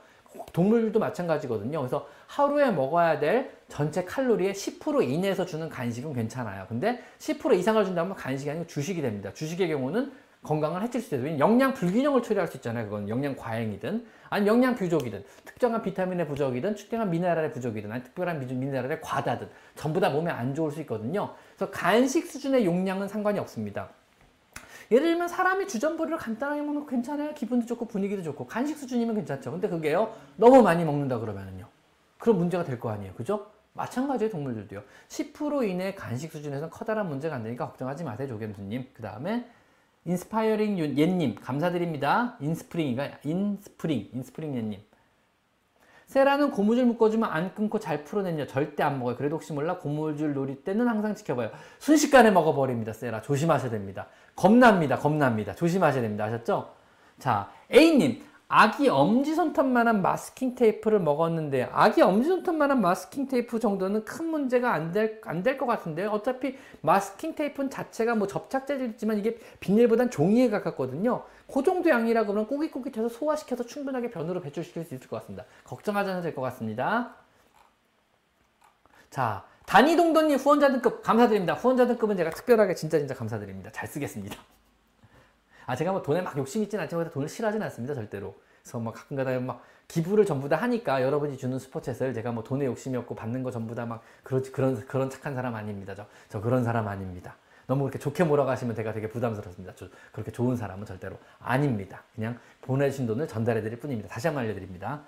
동물들도 마찬가지거든요. 그래서 하루에 먹어야 될 전체 칼로리의 10% 이내에서 주는 간식은 괜찮아요. 근데 10% 이상을 준다면 간식이 아니고 주식이 됩니다. 주식의 경우는 건강을 해칠 수 있어요. 영양 불균형을 초래할 수 있잖아요. 그건 영양 과잉이든 아니 영양 부족이든 특정한 비타민의 부족이든 특정한 미네랄의 부족이든 아니 특별한 미네랄의 과다든 전부 다 몸에 안 좋을 수 있거든요. 그래서 간식 수준의 용량은 상관이 없습니다. 예를 들면 사람이 주전부리를 간단하게 먹으면 괜찮아요. 기분도 좋고 분위기도 좋고 간식 수준이면 괜찮죠. 근데 그게요 너무 많이 먹는다 그러면은요 그런 문제가 될 거 아니에요. 그죠? 마찬가지로 동물들도요. 10% 이내 간식 수준에서는 커다란 문제가 안 되니까 걱정하지 마세요, 조겸수님. 그 다음에 인스파이어링 옛님 감사드립니다. 인스프링인가? 인스프링 인스프링 옛님 세라는 고무줄 묶어주면 안 끊고 잘 풀어냈냐 절대 안 먹어요. 그래도 혹시 몰라 고무줄 놀이 때는 항상 지켜봐요. 순식간에 먹어버립니다. 세라 조심하셔야 됩니다. 겁납니다. 겁납니다. 조심하셔야 됩니다. 아셨죠? 자 A님 아기 엄지손톱만한 마스킹 테이프를 먹었는데 아기 엄지손톱만한 마스킹 테이프 정도는 큰 문제가 안 될 안 될 것 같은데 어차피 마스킹 테이프 자체가 뭐 접착제지만 이게 비닐보단 종이에 가깝거든요. 그 정도 양이라 그러면 꼬깃꼬깃해서 소화시켜서 충분하게 변으로 배출시킬 수 있을 것 같습니다. 걱정하지 않아도 될 것 같습니다. 자 단위동돈님 후원자 등급 감사드립니다. 후원자 등급은 제가 특별하게 진짜 진짜 감사드립니다. 잘 쓰겠습니다. 아 제가 뭐 돈에 막 욕심 있진 않지만 돈을 싫어하진 않습니다 절대로. 그래서 막 가끔가다 막 기부를 전부 다 하니까 여러분이 주는 슈퍼챗을 제가 뭐 돈에 욕심이 없고 받는 거 전부 다 막 그런 그런 그런 착한 사람 아닙니다. 저, 저 그런 사람 아닙니다. 너무 그렇게 좋게 몰아가시면 제가 되게 부담스럽습니다. 저, 그렇게 좋은 사람은 절대로 아닙니다. 그냥 보내주신 돈을 전달해 드릴 뿐입니다. 다시 한번 알려드립니다.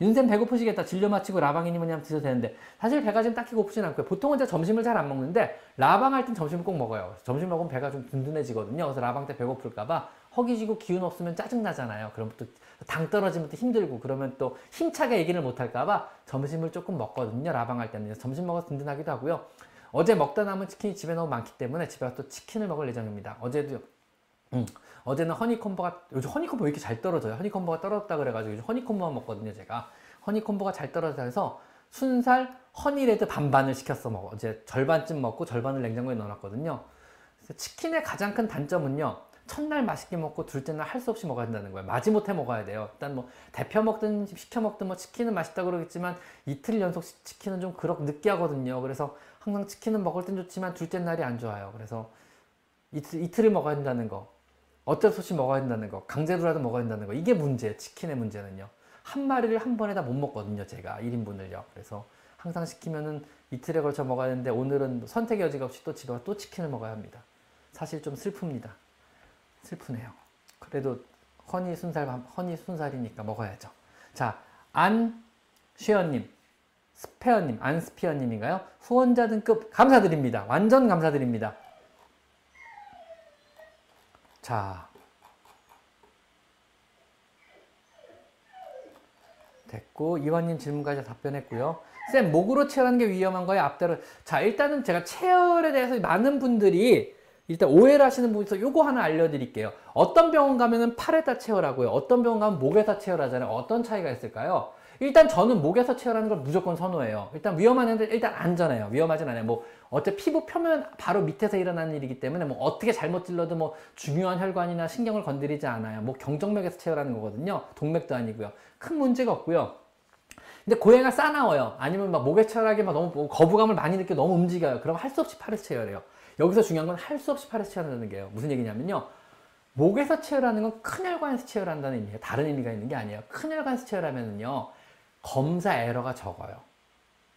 윤쌤 배고프시겠다. 진료 마치고 뭐니 하면 드셔도 되는데 사실 배가 지금 딱히 고프진 않고요. 보통은 제가 점심을 잘 안 먹는데 라방 할 땐 점심을 꼭 먹어요. 점심 먹으면 배가 좀 든든해지거든요. 그래서 라방 때 배고플까 봐 허기지고 기운 없으면 짜증 나잖아요. 그럼 또 당 떨어지면 또 힘들고 그러면 또 힘차게 얘기를 못 할까 봐 점심을 조금 먹거든요. 라방 할 때는 점심 먹어서 든든하기도 하고요. 어제 먹다 남은 치킨이 집에 너무 많기 때문에 집에 가서 또 치킨을 먹을 예정입니다. 어제도 음, 어제는 허니콤보가 요즘 허니콤보 왜 이렇게 잘 떨어져요? 허니콤보가 떨어졌다 그래가지고 요즘 허니콤보만 먹거든요. 제가 허니콤보가 잘 떨어져서 순살 허니레드 반반을 시켰어 먹어. 이제 절반쯤 먹고 절반을 냉장고에 넣어놨거든요. 치킨의 가장 큰 단점은요. 첫날 맛있게 먹고 둘째 날 할 수 없이 먹어야 된다는 거예요. 마지못해 먹어야 돼요. 일단 뭐 데워 먹든 시켜 먹든 뭐 치킨은 맛있다 그러겠지만 이틀 연속 치- 치킨은 좀 그렇게 느끼하거든요. 그래서 항상 치킨은 먹을 땐 좋지만 둘째 날이 안 좋아요. 그래서 이틀, 이틀을 먹어야 된다는 거. 어쩔 수 없이 먹어야 된다는 거. 강제로라도 먹어야 된다는 거. 이게 문제예요. 치킨의 문제는요. 한 마리를 한 번에 다 못 먹거든요. 제가 1인분을요. 그래서 항상 시키면은 이틀에 걸쳐 먹어야 되는데 오늘은 선택의 여지가 없이 또 집에 또 치킨을 먹어야 합니다. 사실 좀 슬픕니다. 슬프네요. 그래도 허니 순살 허니 순살이니까 먹어야죠. 자, 안 쉐어님, 스페어님, 안스피어님인가요? 후원자 등급 감사드립니다. 완전 감사드립니다. 자, 됐고 이완님 질문까지 답변했고요. 쌤 목으로 체열하는 게 위험한 거예요? 앞대로 자 일단은 제가 체열에 대해서 많은 분들이 일단 오해를 하시는 분에서 요거 하나 알려드릴게요. 어떤 병원 가면은 팔에다 체열하고요. 어떤 병원 가면 목에다 체열하잖아요. 어떤 차이가 있을까요? 일단 저는 목에서 체열하는 걸 무조건 선호해요. 일단 위험한 애들 일단 안전해요. 위험하진 않아요. 뭐 어차피 피부 표면 바로 밑에서 일어나는 일이기 때문에 뭐 어떻게 잘못 찔러도 뭐 중요한 혈관이나 신경을 건드리지 않아요. 뭐 경정맥에서 체열하는 거거든요. 동맥도 아니고요. 큰 문제가 없고요. 근데 고양이가 싸나워요. 아니면 막 목에 체열하게 막 너무 뭐 거부감을 많이 느껴 너무 움직여요. 그럼 할 수 없이 팔에서 체열해요. 여기서 중요한 건 할 수 없이 팔에서 체열한다는 게요. 무슨 얘기냐면요. 목에서 체열하는 건 큰 혈관에서 체열한다는 의미예요. 다른 의미가 있는 게 아니에요. 큰 혈관에서 체열하면은요. 검사 에러가 적어요.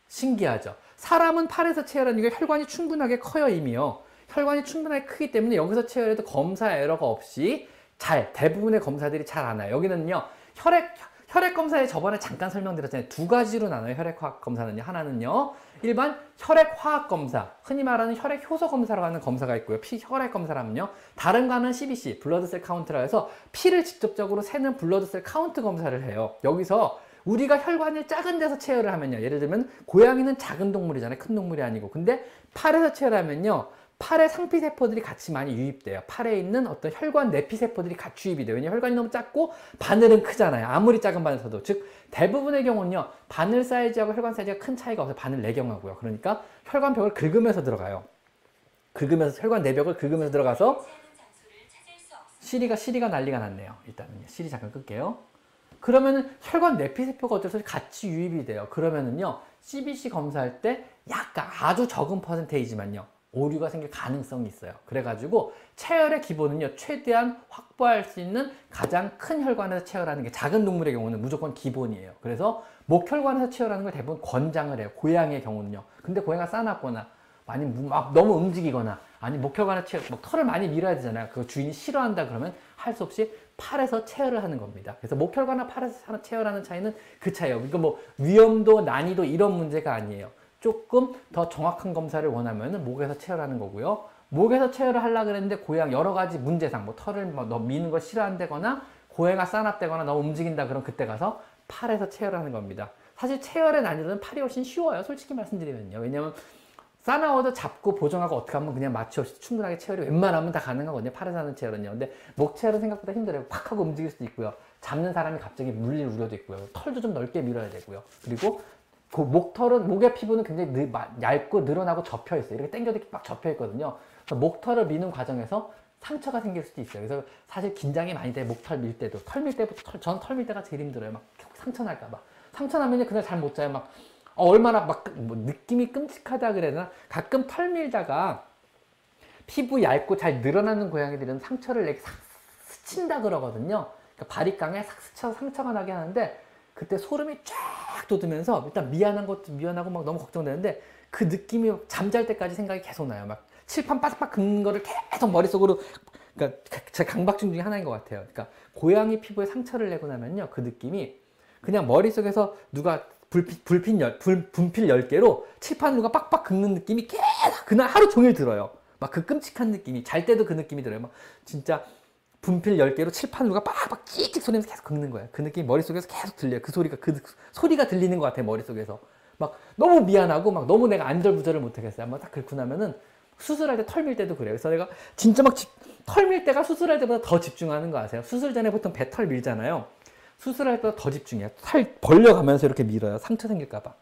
신기하죠? 사람은 팔에서 체열하는 게 혈관이 충분하게 커요, 이미요. 혈관이 충분하게 크기 때문에 여기서 체열해도 검사 에러가 없이 잘, 대부분의 검사들이 잘 안 와요. 여기는요, 혈액, 혈액 검사에 저번에 잠깐 설명드렸잖아요. 두 가지로 나눠요. 혈액 화학 검사는요. 하나는요. 일반 혈액 화학 검사, 흔히 말하는 혈액 효소 검사라고 하는 검사가 있고요. 피 혈액 검사라면요. 다른 거는 CBC, blood cell count라 해서 피를 직접적으로 세는 blood cell count 검사를 해요. 여기서 우리가 혈관이 작은 데서 채혈을 하면요. 예를 들면 고양이는 작은 동물이잖아요. 큰 동물이 아니고. 근데 팔에서 채혈하면요. 팔에 상피세포들이 같이 많이 유입돼요. 팔에 있는 어떤 혈관 내피세포들이 같이 유입이 돼요. 왜냐면 혈관이 너무 작고 바늘은 크잖아요. 아무리 작은 바늘 써도. 즉, 대부분의 경우는요. 바늘 사이즈하고 혈관 사이즈가 큰 차이가 없어요. 바늘 내경하고요. 그러니까 혈관벽을 긁으면서 들어가요. 긁으면서, 혈관 내벽을 긁으면서 들어가서 시리가, 시리가 난리가 났네요. 일단은 시리 잠깐 끌게요. 그러면은 혈관 내피세포가 없이 같이 유입이 돼요. 그러면은요, CBC 검사할 때 약간 아주 적은 퍼센테이지만요, 오류가 생길 가능성이 있어요. 그래가지고 체열의 기본은요, 최대한 확보할 수 있는 가장 큰 혈관에서 체열하는 게 작은 동물의 경우는 무조건 기본이에요. 그래서 목혈관에서 체열하는 걸 대부분 권장을 해요. 고양이의 경우는요. 근데 고양이가 싸놨거나 많이 막 너무 움직이거나 아니 목혈관에 체열, 뭐 털을 많이 밀어야 되잖아요. 그 주인이 싫어한다 그러면 할 수 없이 팔에서 체열을 하는 겁니다. 그래서 목혈관과 팔에서 체열하는 차이는 그 차이예요. 그러니까 뭐 위험도 난이도 이런 문제가 아니에요. 조금 더 정확한 검사를 원하면 목에서 체열하는 거고요. 목에서 체열을 하려고 그랬는데 고양 여러 가지 문제상 뭐 털을 뭐 미는 걸 싫어한다거나 고양이가 싸납다거나 너무 움직인다 그럼 그때 가서 팔에서 체열하는 겁니다. 사실 체열의 난이도는 팔이 훨씬 쉬워요. 솔직히 말씀드리면요. 왜냐면 싸나워도 잡고 보정하고 어떻게 하면 그냥 마취 없이 충분하게 체열이 웬만하면 다 가능하거든요. 팔에서 하는 체열은요. 근데 목 체열은 생각보다 힘들어요. 팍 하고 움직일 수도 있고요. 잡는 사람이 갑자기 물릴 우려도 있고요. 털도 좀 넓게 밀어야 되고요. 그리고 그 목털은 목의 피부는 굉장히 느, 마, 얇고 늘어나고 접혀 있어요. 이렇게 당겨도 이렇게 막 접혀 있거든요. 목털을 미는 과정에서 상처가 생길 수도 있어요. 그래서 사실 긴장이 많이 돼. 목털 밀 때도 털 밀 때부터 털, 전털 밀 때가 제일 힘들어요. 막 상처 날까 봐. 상처 나면 그날 잠못 자요. 막 어, 얼마나 막 뭐 느낌이 끔찍하다 그래야 되나? 가끔 털 밀다가 피부 얇고 잘 늘어나는 고양이들은 상처를 내게 싹 스친다 그러거든요. 그러니까 바리깡에 싹 스쳐서 상처가 나게 하는데 그때 소름이 쫙 돋으면서 일단 미안한 것도 미안하고 막 너무 걱정되는데 그 느낌이 잠잘 때까지 생각이 계속 나요. 막 칠판 바삭바삭 긁는 거를 계속 머릿속으로 그러니까 제 강박증 중에 하나인 것 같아요. 그러니까 고양이 피부에 상처를 내고 나면요. 그 느낌이 그냥 머릿속에서 누가 불필, 불필 열, 불, 분필 10개로 칠판 누가 빡빡 긁는 느낌이 계속 그날 하루 종일 들어요. 막 그 끔찍한 느낌이 잘 때도 그 느낌이 들어요. 막 진짜 분필 10개로 칠판 누가 빡빡 찍찍 소리면서 계속 긁는 거예요. 그 느낌이 머릿속에서 계속 들려요. 그 소리가 그 소리가 들리는 것 같아요. 머릿속에서. 막 너무 미안하고 막 너무 내가 안절부절을 못 하겠어요. 한번 딱 긁고 나면은 수술할 때 털 밀 때도 그래요. 그래서 내가 진짜 막 털 밀 때가 수술할 때보다 더 집중하는 거 아세요? 수술 전에 보통 배 털 밀잖아요. 수술할 때보다 더 집중해요. 살 벌려가면서 이렇게 밀어요. 상처 생길까봐.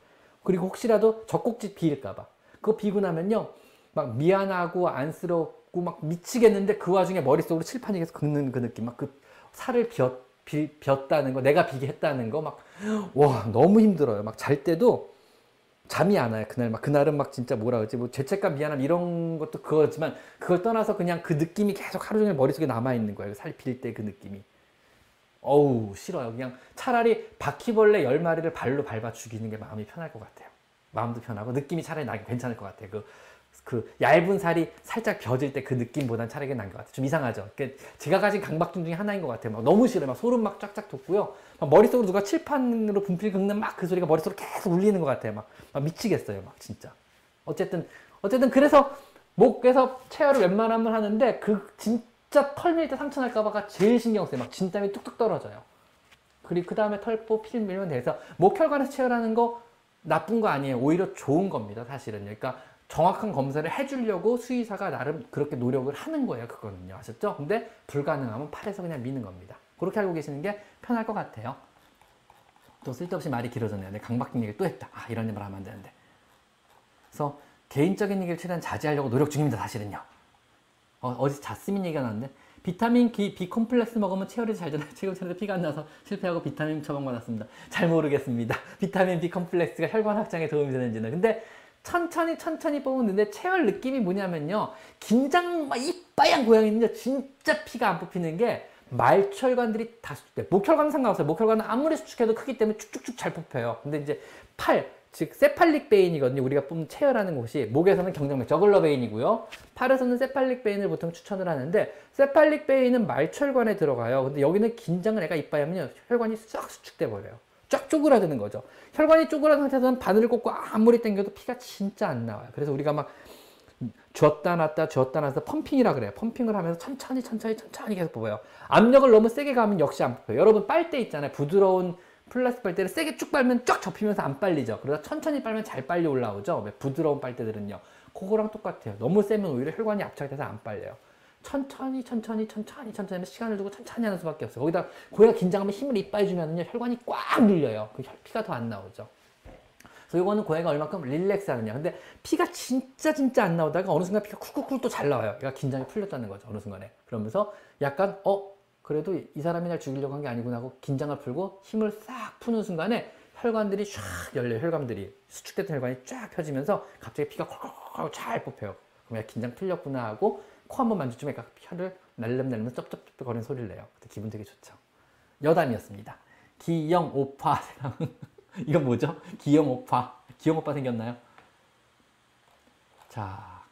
그리고 혹시라도 젖꼭지 비일까봐. 그거 비고 나면요. 막 미안하고 안쓰럽고 막 미치겠는데 그 와중에 머릿속으로 칠판이 계속 긁는 그 느낌. 막 그 살을 비었, 비, 비었다는 거, 내가 비게 했다는 거 막, 와, 너무 힘들어요. 막 잘 때도 잠이 안 와요. 그날 막, 그날은 막 진짜 뭐라 그러지, 뭐 죄책감, 미안함 이런 것도 그거지만 그걸 떠나서 그냥 그 느낌이 계속 하루 종일 머릿속에 남아있는 거예요. 살 빌 때 그 느낌이. 어우, 싫어요. 그냥 차라리 바퀴벌레 열 마리를 발로 밟아 죽이는 게 마음이 편할 것 같아요. 마음도 편하고 느낌이 차라리 나기 괜찮을 것 같아요. 그, 그 얇은 살이 살짝 벼질 때 그 느낌보단 차라리 난 것 같아요. 좀 이상하죠. 그 제가 가진 강박증 중에 하나인 것 같아요. 막 너무 싫어요. 막 소름 막 쫙쫙 돋고요. 막 머릿속으로 누가 칠판으로 분필 긁는 막 그 소리가 머릿속으로 계속 울리는 것 같아요. 막, 막 미치겠어요. 막 진짜. 어쨌든 어쨌든 그래서 목에서 체열을 웬만하면 하는데 그 진 짜 털 밀 때 상처 날까봐가 제일 신경 써요. 막 진땀이 뚝뚝 떨어져요. 그리고 그 다음에 털보 필 밀면 돼서 목혈관에서 체열하는 거 나쁜 거 아니에요. 오히려 좋은 겁니다. 사실은. 그러니까 정확한 검사를 해주려고 수의사가 나름 그렇게 노력을 하는 거예요. 그거는요. 아셨죠? 근데 불가능하면 팔에서 그냥 미는 겁니다. 그렇게 알고 계시는 게 편할 것 같아요. 또 쓸데없이 말이 길어졌네요. 내 강박증 얘기를 또 했다. 아, 이런 말 하면 안 되는데. 그래서 개인적인 얘기를 최대한 자제하려고 노력 중입니다. 사실은요. 어, 어디서 자스민 얘기가 나왔는데 비타민 B, B 콤플렉스 먹으면 체열이 잘 되나요? 최근 전에 피가 안 나서 실패하고 비타민 처방받았습니다. 잘 모르겠습니다. 비타민 B 콤플렉스가 혈관 확장에 도움이 되는지는. 근데 천천히 천천히 뽑는데 체열 느낌이 뭐냐면요. 긴장 막 이빠양 고양이는요. 진짜 피가 안 뽑히는 게 말철관들이 다 수축돼. 목혈관은 상관없어요. 목혈관은 아무리 수축해도 크기 때문에 쭉쭉쭉 잘 뽑혀요. 근데 이제 팔, 즉 cephalic vein이거든요. 우리가 뽑는 채혈하는 곳이 목에서는 경정맥 jugular vein이고요. 팔에서는 cephalic vein을 보통 추천을 하는데 cephalic vein은 말초혈관에 들어가요. 근데 여기는 긴장을 애가 이빠이 하면 혈관이 싹 수축돼 버려요. 쫙 쪼그라드는 거죠. 혈관이 쪼그라든 상태에서는 바늘을 꽂고 아무리 당겨도 피가 진짜 안 나와요. 그래서 우리가 막 쥐었다 놨다 쥐었다 놨다 pumping이라 그래요. pumping을 하면서 천천히 천천히 천천히 계속 뽑아요. 압력을 너무 세게 가면 역시 안 뽑혀요. 여러분 빨대 있잖아요. 부드러운 플라스틱 빨대를 세게 쭉 빨면 쫙 접히면서 안 빨리죠. 그러다 천천히 빨면 잘 빨리 올라오죠. 부드러운 빨대들은요. 그거랑 똑같아요. 너무 세면 오히려 혈관이 압착돼서 안 빨려요. 천천히 천천히 천천히 천천히 시간을 두고 천천히 하는 수밖에 없어요. 거기다 고양이가 긴장하면 힘을 이빠이 주면은요 혈관이 꽉 눌려요. 그 피가 더 안 나오죠. 그래서 이거는 고양이가 얼마큼 relax 하느냐. 근데 피가 진짜 진짜 안 나오다가 어느 순간 피가 쿨쿨쿨 또 잘 나와요. 그러니까 긴장이 풀렸다는 거죠. 어느 순간에. 그러면서 약간 어 그래도 이 사람이 날 죽이려고 한 게 아니구나 하고 긴장을 풀고 힘을 싹 푸는 순간에 혈관들이 쫙 열려요. 혈관들이 수축됐던 혈관이 쫙 펴지면서 갑자기 피가 콜콜콜 잘 뽑혀요. 그럼 야 긴장 풀렸구나 하고 코 한번 만져주면 약간 혀를 날름날름 쩝쩝쩝 거리는 소리를 내요. 그때 기분 되게 좋죠. 여담이었습니다. 기영 오빠 이건 뭐죠? 기영 오빠 기영 오빠 생겼나요? 자,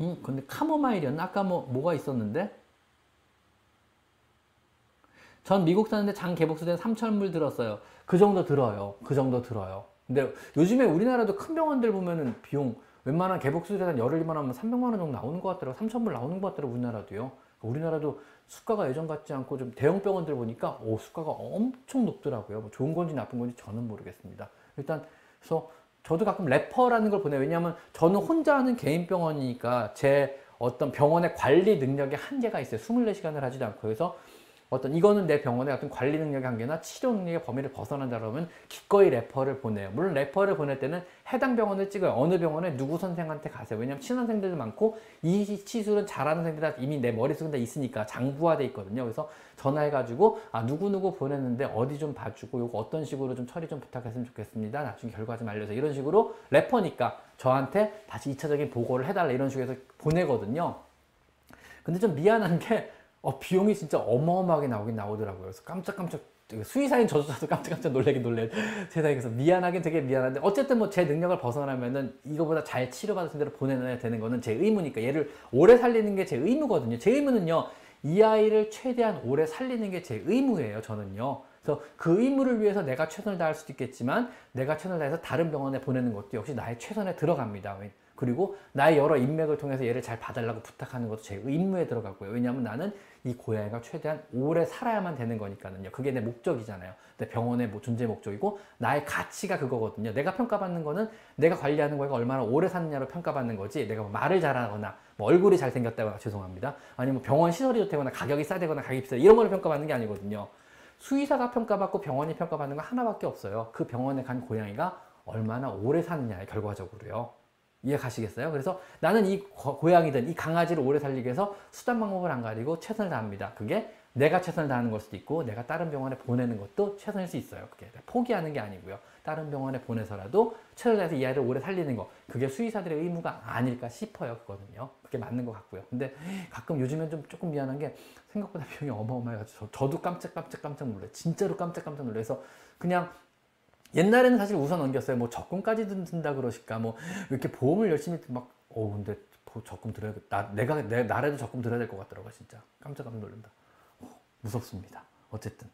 음 근데 카모마일이었나? 아까 뭐 뭐가 있었는데? 전 미국 사는데 장 개복수된 삼천물 들었어요. 그 정도 들어요. 그 정도 들어요. 근데 요즘에 우리나라도 큰 병원들 보면은 비용 웬만한 개복수술에 한 열흘만 하면 300만 원 정도 나오는 것 같더라고. 3천불 나오는 것 같더라고 우리나라도요. 우리나라도 수가가 예전 같지 않고 좀 대형 병원들 보니까 오 수가가 엄청 높더라고요. 뭐 좋은 건지 나쁜 건지 저는 모르겠습니다. 일단 그래서 저도 가끔 refer라는 걸 보내요. 왜냐하면 저는 혼자 하는 개인 병원이니까 제 어떤 병원의 관리 능력에 한계가 있어요. 24시간을 하지도 않고 그래서 어떤 이거는 내 병원의 어떤 관리 능력의 한계나 치료 능력의 범위를 벗어난다 그러면 기꺼이 refer를 보내요. 물론 refer를 보낼 때는 해당 병원을 찍어요. 어느 병원에 누구 선생한테 가세요. 왜냐하면 친한 선생들도 많고 이 시술은 잘하는 선생들 다 이미 내 머릿속에 다 있으니까 장부화돼 있거든요. 그래서 전화해가지고 아 누구누구 보냈는데 어디 좀 봐주고 요거 어떤 식으로 좀 처리 좀 부탁했으면 좋겠습니다. 나중에 결과 좀 알려서 이런 식으로 refer니까 저한테 다시 2차적인 보고를 해달라 이런 식으로 해서 보내거든요. 근데 좀 미안한 게 어, 비용이 진짜 어마어마하게 나오긴 나오더라고요. 그래서 깜짝깜짝 수의사인 저조차도 깜짝깜짝 놀라긴 놀래 세상에 그래서 미안하긴 되게 미안한데 어쨌든 뭐 제 능력을 벗어나면은 이거보다 잘 치료받을 대로 보내놔야 되는 거는 제 의무니까 얘를 오래 살리는 게 제 의무거든요. 제 의무는요. 이 아이를 최대한 오래 살리는 게 제 의무예요. 저는요. 그래서 그 의무를 위해서 내가 최선을 다할 수도 있겠지만 내가 최선을 다해서 다른 병원에 보내는 것도 역시 나의 최선에 들어갑니다. 그리고 나의 여러 인맥을 통해서 얘를 잘 봐달라고 부탁하는 것도 제 의무에 들어가고요. 왜냐하면 나는 이 고양이가 최대한 오래 살아야만 되는 거니까는요. 그게 내 목적이잖아요. 내 병원의 뭐 존재 목적이고 나의 가치가 그거거든요. 내가 평가받는 거는 내가 관리하는 고양이가 얼마나 오래 사느냐로 평가받는 거지. 내가 뭐 말을 잘하거나 뭐 얼굴이 잘생겼다거나 죄송합니다. 아니면 병원 시설이 좋다거나 가격이 싸다거나 가격이 비싸 이런 걸 평가받는 게 아니거든요. 수의사가 평가받고 병원이 평가받는 거 하나밖에 없어요. 그 병원에 간 고양이가 얼마나 오래 사느냐에 결과적으로요. 이해 가시겠어요? 그래서 나는 이 고- 고양이든 이 강아지를 오래 살리기 위해서 수단 방법을 안 가리고 최선을 다합니다. 그게 내가 최선을 다하는 걸 수도 있고 내가 다른 병원에 보내는 것도 최선일 수 있어요. 그게 포기하는 게 아니고요. 다른 병원에 보내서라도 최선을 다해서 이 아이를 오래 살리는 거 그게 수의사들의 의무가 아닐까 싶어요. 그거는요. 그게 맞는 것 같고요. 근데 가끔 요즘엔 좀 조금 미안한 게 생각보다 비용이 어마어마해가지고 저, 도 깜짝 깜짝 깜짝 놀래. 진짜로 깜짝 깜짝 놀래서 그냥 옛날에는 사실 웃어 넘겼어요. 뭐 적금까지 든다 그러실까. 뭐 이렇게 보험을 열심히 막, 어 근데 보- 적금 들어야겠다. 나, 내가 내 나라도 적금 들어야 될 것 같더라고 진짜. 깜짝 깜짝 놀란다. 어, 무섭습니다. 어쨌든.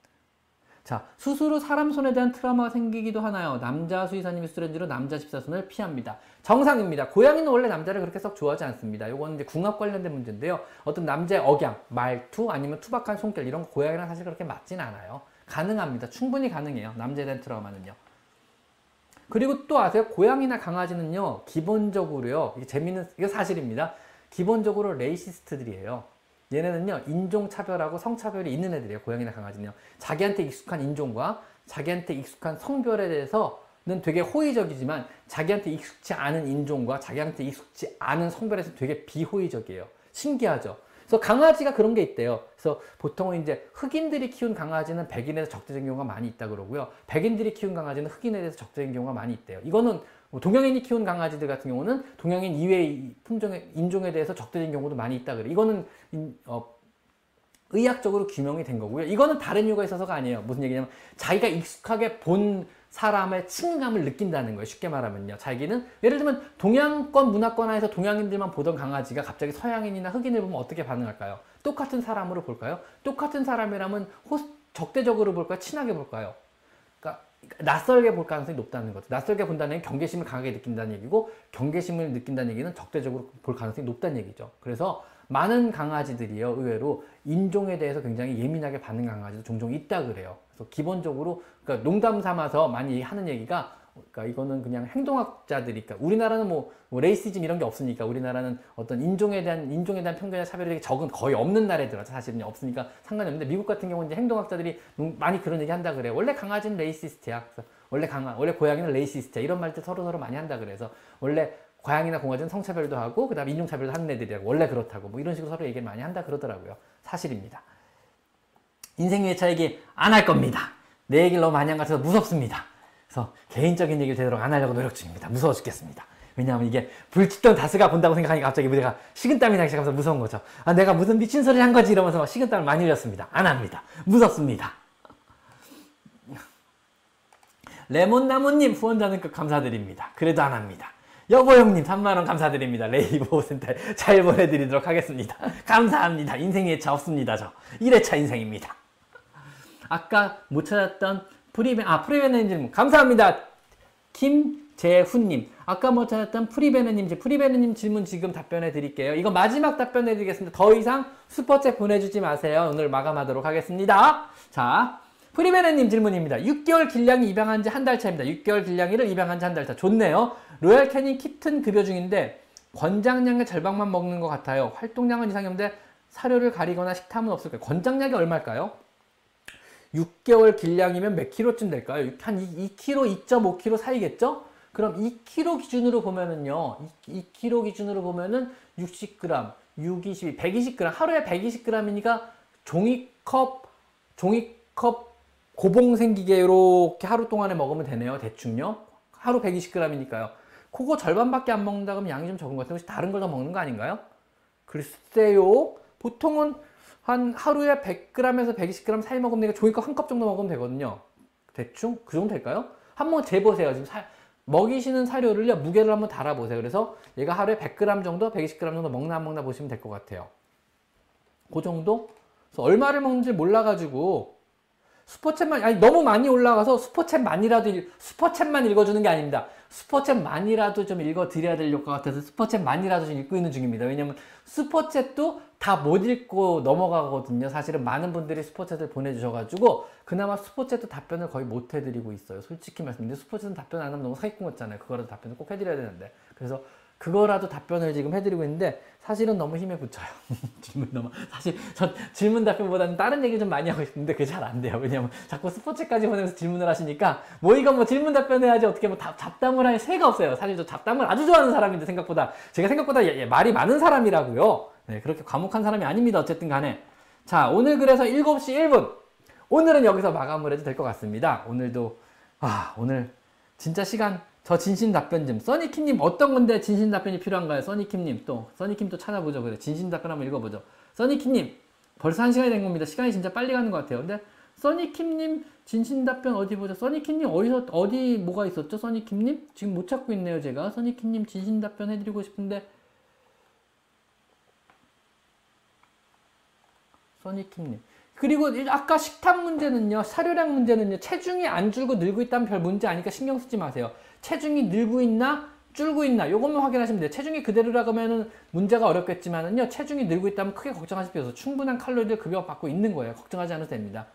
자, 후 사람 손에 대한 트라우마가 생기기도 하나요? 남자 수의사님이 수술한지로 남자 집사손을 피합니다. 정상입니다. 고양이는 원래 남자를 그렇게 썩 좋아하지 않습니다. 이거는 이제 궁합 관련된 문제인데요. 어떤 남자의 억양, 말투, 아니면 투박한 손길 이런 거 고양이랑 사실 그렇게 맞진 않아요. 가능합니다. 충분히 가능해요. 남자에 대한 트라우마는요. 그리고 또 아세요? 고양이나 강아지는요, 기본적으로요, 이게 재밌는, 이거 사실입니다. 기본적으로 racist들이에요. 얘네는요, 인종차별하고 성차별이 있는 애들이에요. 고양이나 강아지는요. 자기한테 익숙한 인종과 자기한테 익숙한 성별에 대해서는 되게 호의적이지만 자기한테 익숙치 않은 인종과 자기한테 익숙치 않은 성별에서 되게 비호의적이에요. 신기하죠? 그래서 강아지가 그런 게 있대요. 그래서 보통은 이제 흑인들이 키운 강아지는 백인에서 적대적인 경우가 많이 있다 그러고요. 백인들이 키운 강아지는 흑인에 대해서 적대적인 경우가 많이 있대요. 이거는 뭐 동양인이 키운 강아지들 같은 경우는 동양인 이외의 품종의 인종에 대해서 적대적인 경우도 많이 있다 그래요. 이거는 인- 어, 의학적으로 규명이 된 거고요. 이거는 다른 이유가 있어서가 아니에요. 무슨 얘기냐면 자기가 익숙하게 본 사람의 친감을 느낀다는 거예요. 쉽게 말하면요. 자기는 예를 들면 동양권 문화권화에서 동양인들만 보던 강아지가 갑자기 서양인이나 흑인을 보면 어떻게 반응할까요? 똑같은 사람으로 볼까요? 똑같은 사람이라면 호스, 적대적으로 볼까요? 친하게 볼까요? 그러니까 낯설게 볼 가능성이 높다는 거죠. 낯설게 본다는 게 경계심을 강하게 느낀다는 얘기고 경계심을 느낀다는 얘기는 적대적으로 볼 가능성이 높다는 얘기죠. 그래서 많은 강아지들이요 의외로 인종에 대해서 굉장히 예민하게 반응하는 강아지도 종종 있다 그래요. 그래서 기본적으로 그러니까 농담 삼아서 많이 하는 얘기가 그러니까 이거는 그냥 행동학자들이 그러니까 우리나라는 뭐, 뭐 racism 이런 게 없으니까 우리나라는 어떤 인종에 대한 인종에 대한 편견이나 차별이 되게 적은 거의 없는 나라들어 사실은 없으니까 상관이 없는데 미국 같은 경우는 이제 행동학자들이 농- 많이 그런 얘기 한다 그래요. 원래 강아지는 racist야. 원래 강아 원래 고양이는 racist야. 이런 말들 서로 서로 많이 한다 그래서 원래 고양이나 강아지는 성차별도 하고 그다음에 인종차별도 하는 애들이라고 원래 그렇다고 뭐 이런 식으로 서로 얘기를 많이 한다 그러더라고요. 사실입니다. 인생 2회차 얘기 안 할 겁니다. 내 얘기를 너무 많이 한 것 같아서 무섭습니다. 그래서 개인적인 얘기를 되도록 안 하려고 노력 중입니다. 무서워 죽겠습니다. 왜냐하면 이게 불특정 다수가 본다고 생각하니까 갑자기 내가 식은땀이 나기 시작하면서 무서운 거죠. 아, 내가 무슨 미친 소리 한 거지 이러면서 막 식은땀을 많이 흘렸습니다. 안 합니다. 무섭습니다. 레몬나무님 후원자는 급 감사드립니다. 그래도 안 합니다. 여보 형님 3만원 감사드립니다. 레이보 센터 잘 보내드리도록 하겠습니다. 감사합니다. 인생 예차 없습니다. 저 1회차 인생입니다. 아까 못 찾았던 프리베 아 프리베네님 감사합니다. 김재훈님 아까 못 찾았던 프리베네님 제 프리베네님 질문 지금 답변해 드릴게요. 이거 마지막 답변해 드리겠습니다. 더 이상 Super Chat 보내주지 마세요. 오늘 마감하도록 하겠습니다. 자 프리베네님 질문입니다. 6개월 길냥이 입양한 지 한 달 차입니다. 6개월 길냥이를 입양한 지 한 달 차. 좋네요. Royal Canin Kitten 급여 중인데 권장량의 절반만 먹는 것 같아요. 활동량은 이상이 없는데 사료를 가리거나 식탐은 없을까요? 권장량이 얼마일까요? 6개월 길냥이면 몇 킬로쯤 될까요? 한 2kg, 2.5kg 사이겠죠? 그럼 2kg 기준으로 보면은요, 2kg 기준으로 보면은 60g, 6, 22, 120g, 하루에 120g이니까 종이컵, 종이컵 고봉 생기게 이렇게 하루 동안에 먹으면 되네요, 대충요. 하루 120g이니까요. 그거 절반밖에 안 먹는다 그러면 양이 좀 적은 것 같아요. 혹시 다른 걸 더 먹는 거 아닌가요? 글쎄요. 보통은 한 하루에 100g에서 120g 사이 먹으면 종이컵 한 컵 정도 먹으면 되거든요. 대충 그 정도 될까요? 한번 재보세요. 지금 사- 먹이시는 사료를요 무게를 한번 달아보세요. 그래서 얘가 하루에 100g 정도, 120g 정도 먹나 안 먹나 보시면 될 것 같아요. 그 정도? 그래서 얼마를 먹는지 몰라가지고 슈퍼챗만 아니 너무 많이 올라가서 슈퍼챗만이라도 읽- 슈퍼챗만 읽어주는 게 아닙니다. 슈퍼챗만이라도 좀 읽어드려야 될것 같아서 슈퍼챗만이라도 좀 읽고 있는 중입니다. 왜냐면 슈퍼챗도 다 못 읽고 넘어가거든요. 사실은 많은 분들이 슈퍼챗을 보내주셔가지고 그나마 슈퍼챗도 답변을 거의 못 해드리고 있어요. 솔직히 말씀드리면 슈퍼챗은 답변 안 하면 너무 사기꾼 같잖아요. 그거라도 답변을 꼭 해드려야 되는데 그래서 그거라도 답변을 지금 해드리고 있는데 사실은 너무 힘에 붙여요. 질문 너무 사실 저 질문 답변보다는 다른 얘기 좀 많이 하고 싶은데 그게 잘 안 돼요. 왜냐면 자꾸 스포츠까지 보내면서 질문을 하시니까 뭐 이거 뭐 질문 답변해야지 어떻게 뭐 답, 잡담을 할 새가 없어요. 사실 저 잡담을 아주 좋아하는 사람인데 생각보다 제가 생각보다 예, 예, 말이 많은 사람이라고요. 네, 그렇게 과묵한 사람이 아닙니다. 어쨌든 간에 자 오늘 그래서 7시 1분 오늘은 여기서 마감을 해도 될 것 같습니다. 오늘도 아 오늘 진짜 시간 저 진심 답변 좀. 써니킴님 어떤 건데 진심 답변이 필요한가요? 써니킴님 또. 써니킴 또 찾아보죠. 그래. 진심 답변 한번 읽어보죠. 써니킴님 벌써 한 시간이 된 겁니다. 시간이 진짜 빨리 가는 것 같아요. 근데 써니킴님 진심 답변 어디 보죠? 써니킴님 어디서 어디 뭐가 있었죠? 써니킴님? 지금 못 찾고 있네요 제가. 써니킴님 진심 답변 해드리고 싶은데. 써니킴님. 그리고 이- 아까 식탐 문제는요, 사료량 문제는요, 체중이 안 줄고 늘고 있다면 별 문제 아니까 신경 쓰지 마세요. 체중이 늘고 있나, 줄고 있나, 요것만 확인하시면 돼요. 체중이 그대로라고 하면은 문제가 어렵겠지만은요, 체중이 늘고 있다면 크게 걱정하실 필요 없어요. 충분한 칼로리를 급여받고 있는 거예요. 걱정하지 않아도 됩니다.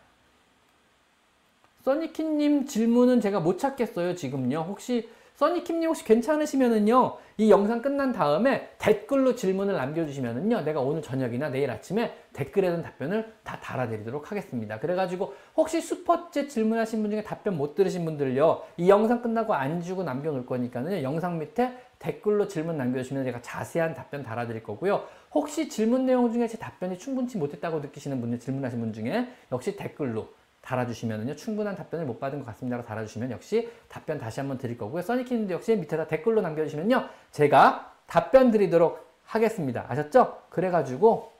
써니킴님 질문은 제가 못 찾겠어요, 지금요. 혹시, 써니킴님 혹시 괜찮으시면은요, 이 영상 끝난 다음에 댓글로 질문을 남겨주시면은요, 내가 오늘 저녁이나 내일 아침에 댓글에 대한 답변을 다 달아드리도록 하겠습니다. 그래가지고, 혹시 슈퍼챗 질문하신 분 중에 답변 못 들으신 분들요, 이 영상 끝나고 안 주고 남겨놓을 거니까는요, 영상 밑에 댓글로 질문 남겨주시면 제가 자세한 답변 달아드릴 거고요. 혹시 질문 내용 중에 제 답변이 충분치 못했다고 느끼시는 분들, 질문하신 분 중에 역시 댓글로 달아주시면은요 충분한 답변을 못 받은 것 같습니다라고 달아주시면 역시 답변 다시 한번 드릴 거고요. 써니키님도 역시 밑에다 댓글로 남겨주시면요 제가 답변 드리도록 하겠습니다. 아셨죠? 그래가지고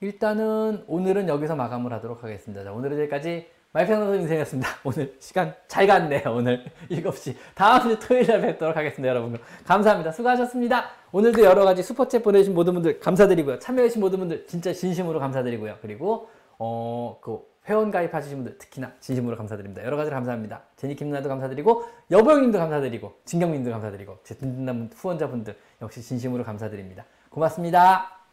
일단은 오늘은 여기서 마감을 하도록 하겠습니다. 자, 오늘은 여기까지 말평선 인생이었습니다. 오늘 시간 잘 갔네요 오늘. 7시. 다음 주 토요일에 뵙도록 하겠습니다 여러분 감사합니다. 수고하셨습니다. 오늘도 여러가지 슈퍼챗 보내주신 모든 분들 감사드리고요. 참여해주신 모든 분들 진짜 진심으로 감사드리고요. 그리고 어, 그 회원 가입하시는 분들 특히나 진심으로 감사드립니다. 여러 가지로 감사합니다. 제니킴 누나도 감사드리고 여보형님도 감사드리고 진경님도 감사드리고 제 든든한 후원자분들 역시 진심으로 감사드립니다. 고맙습니다.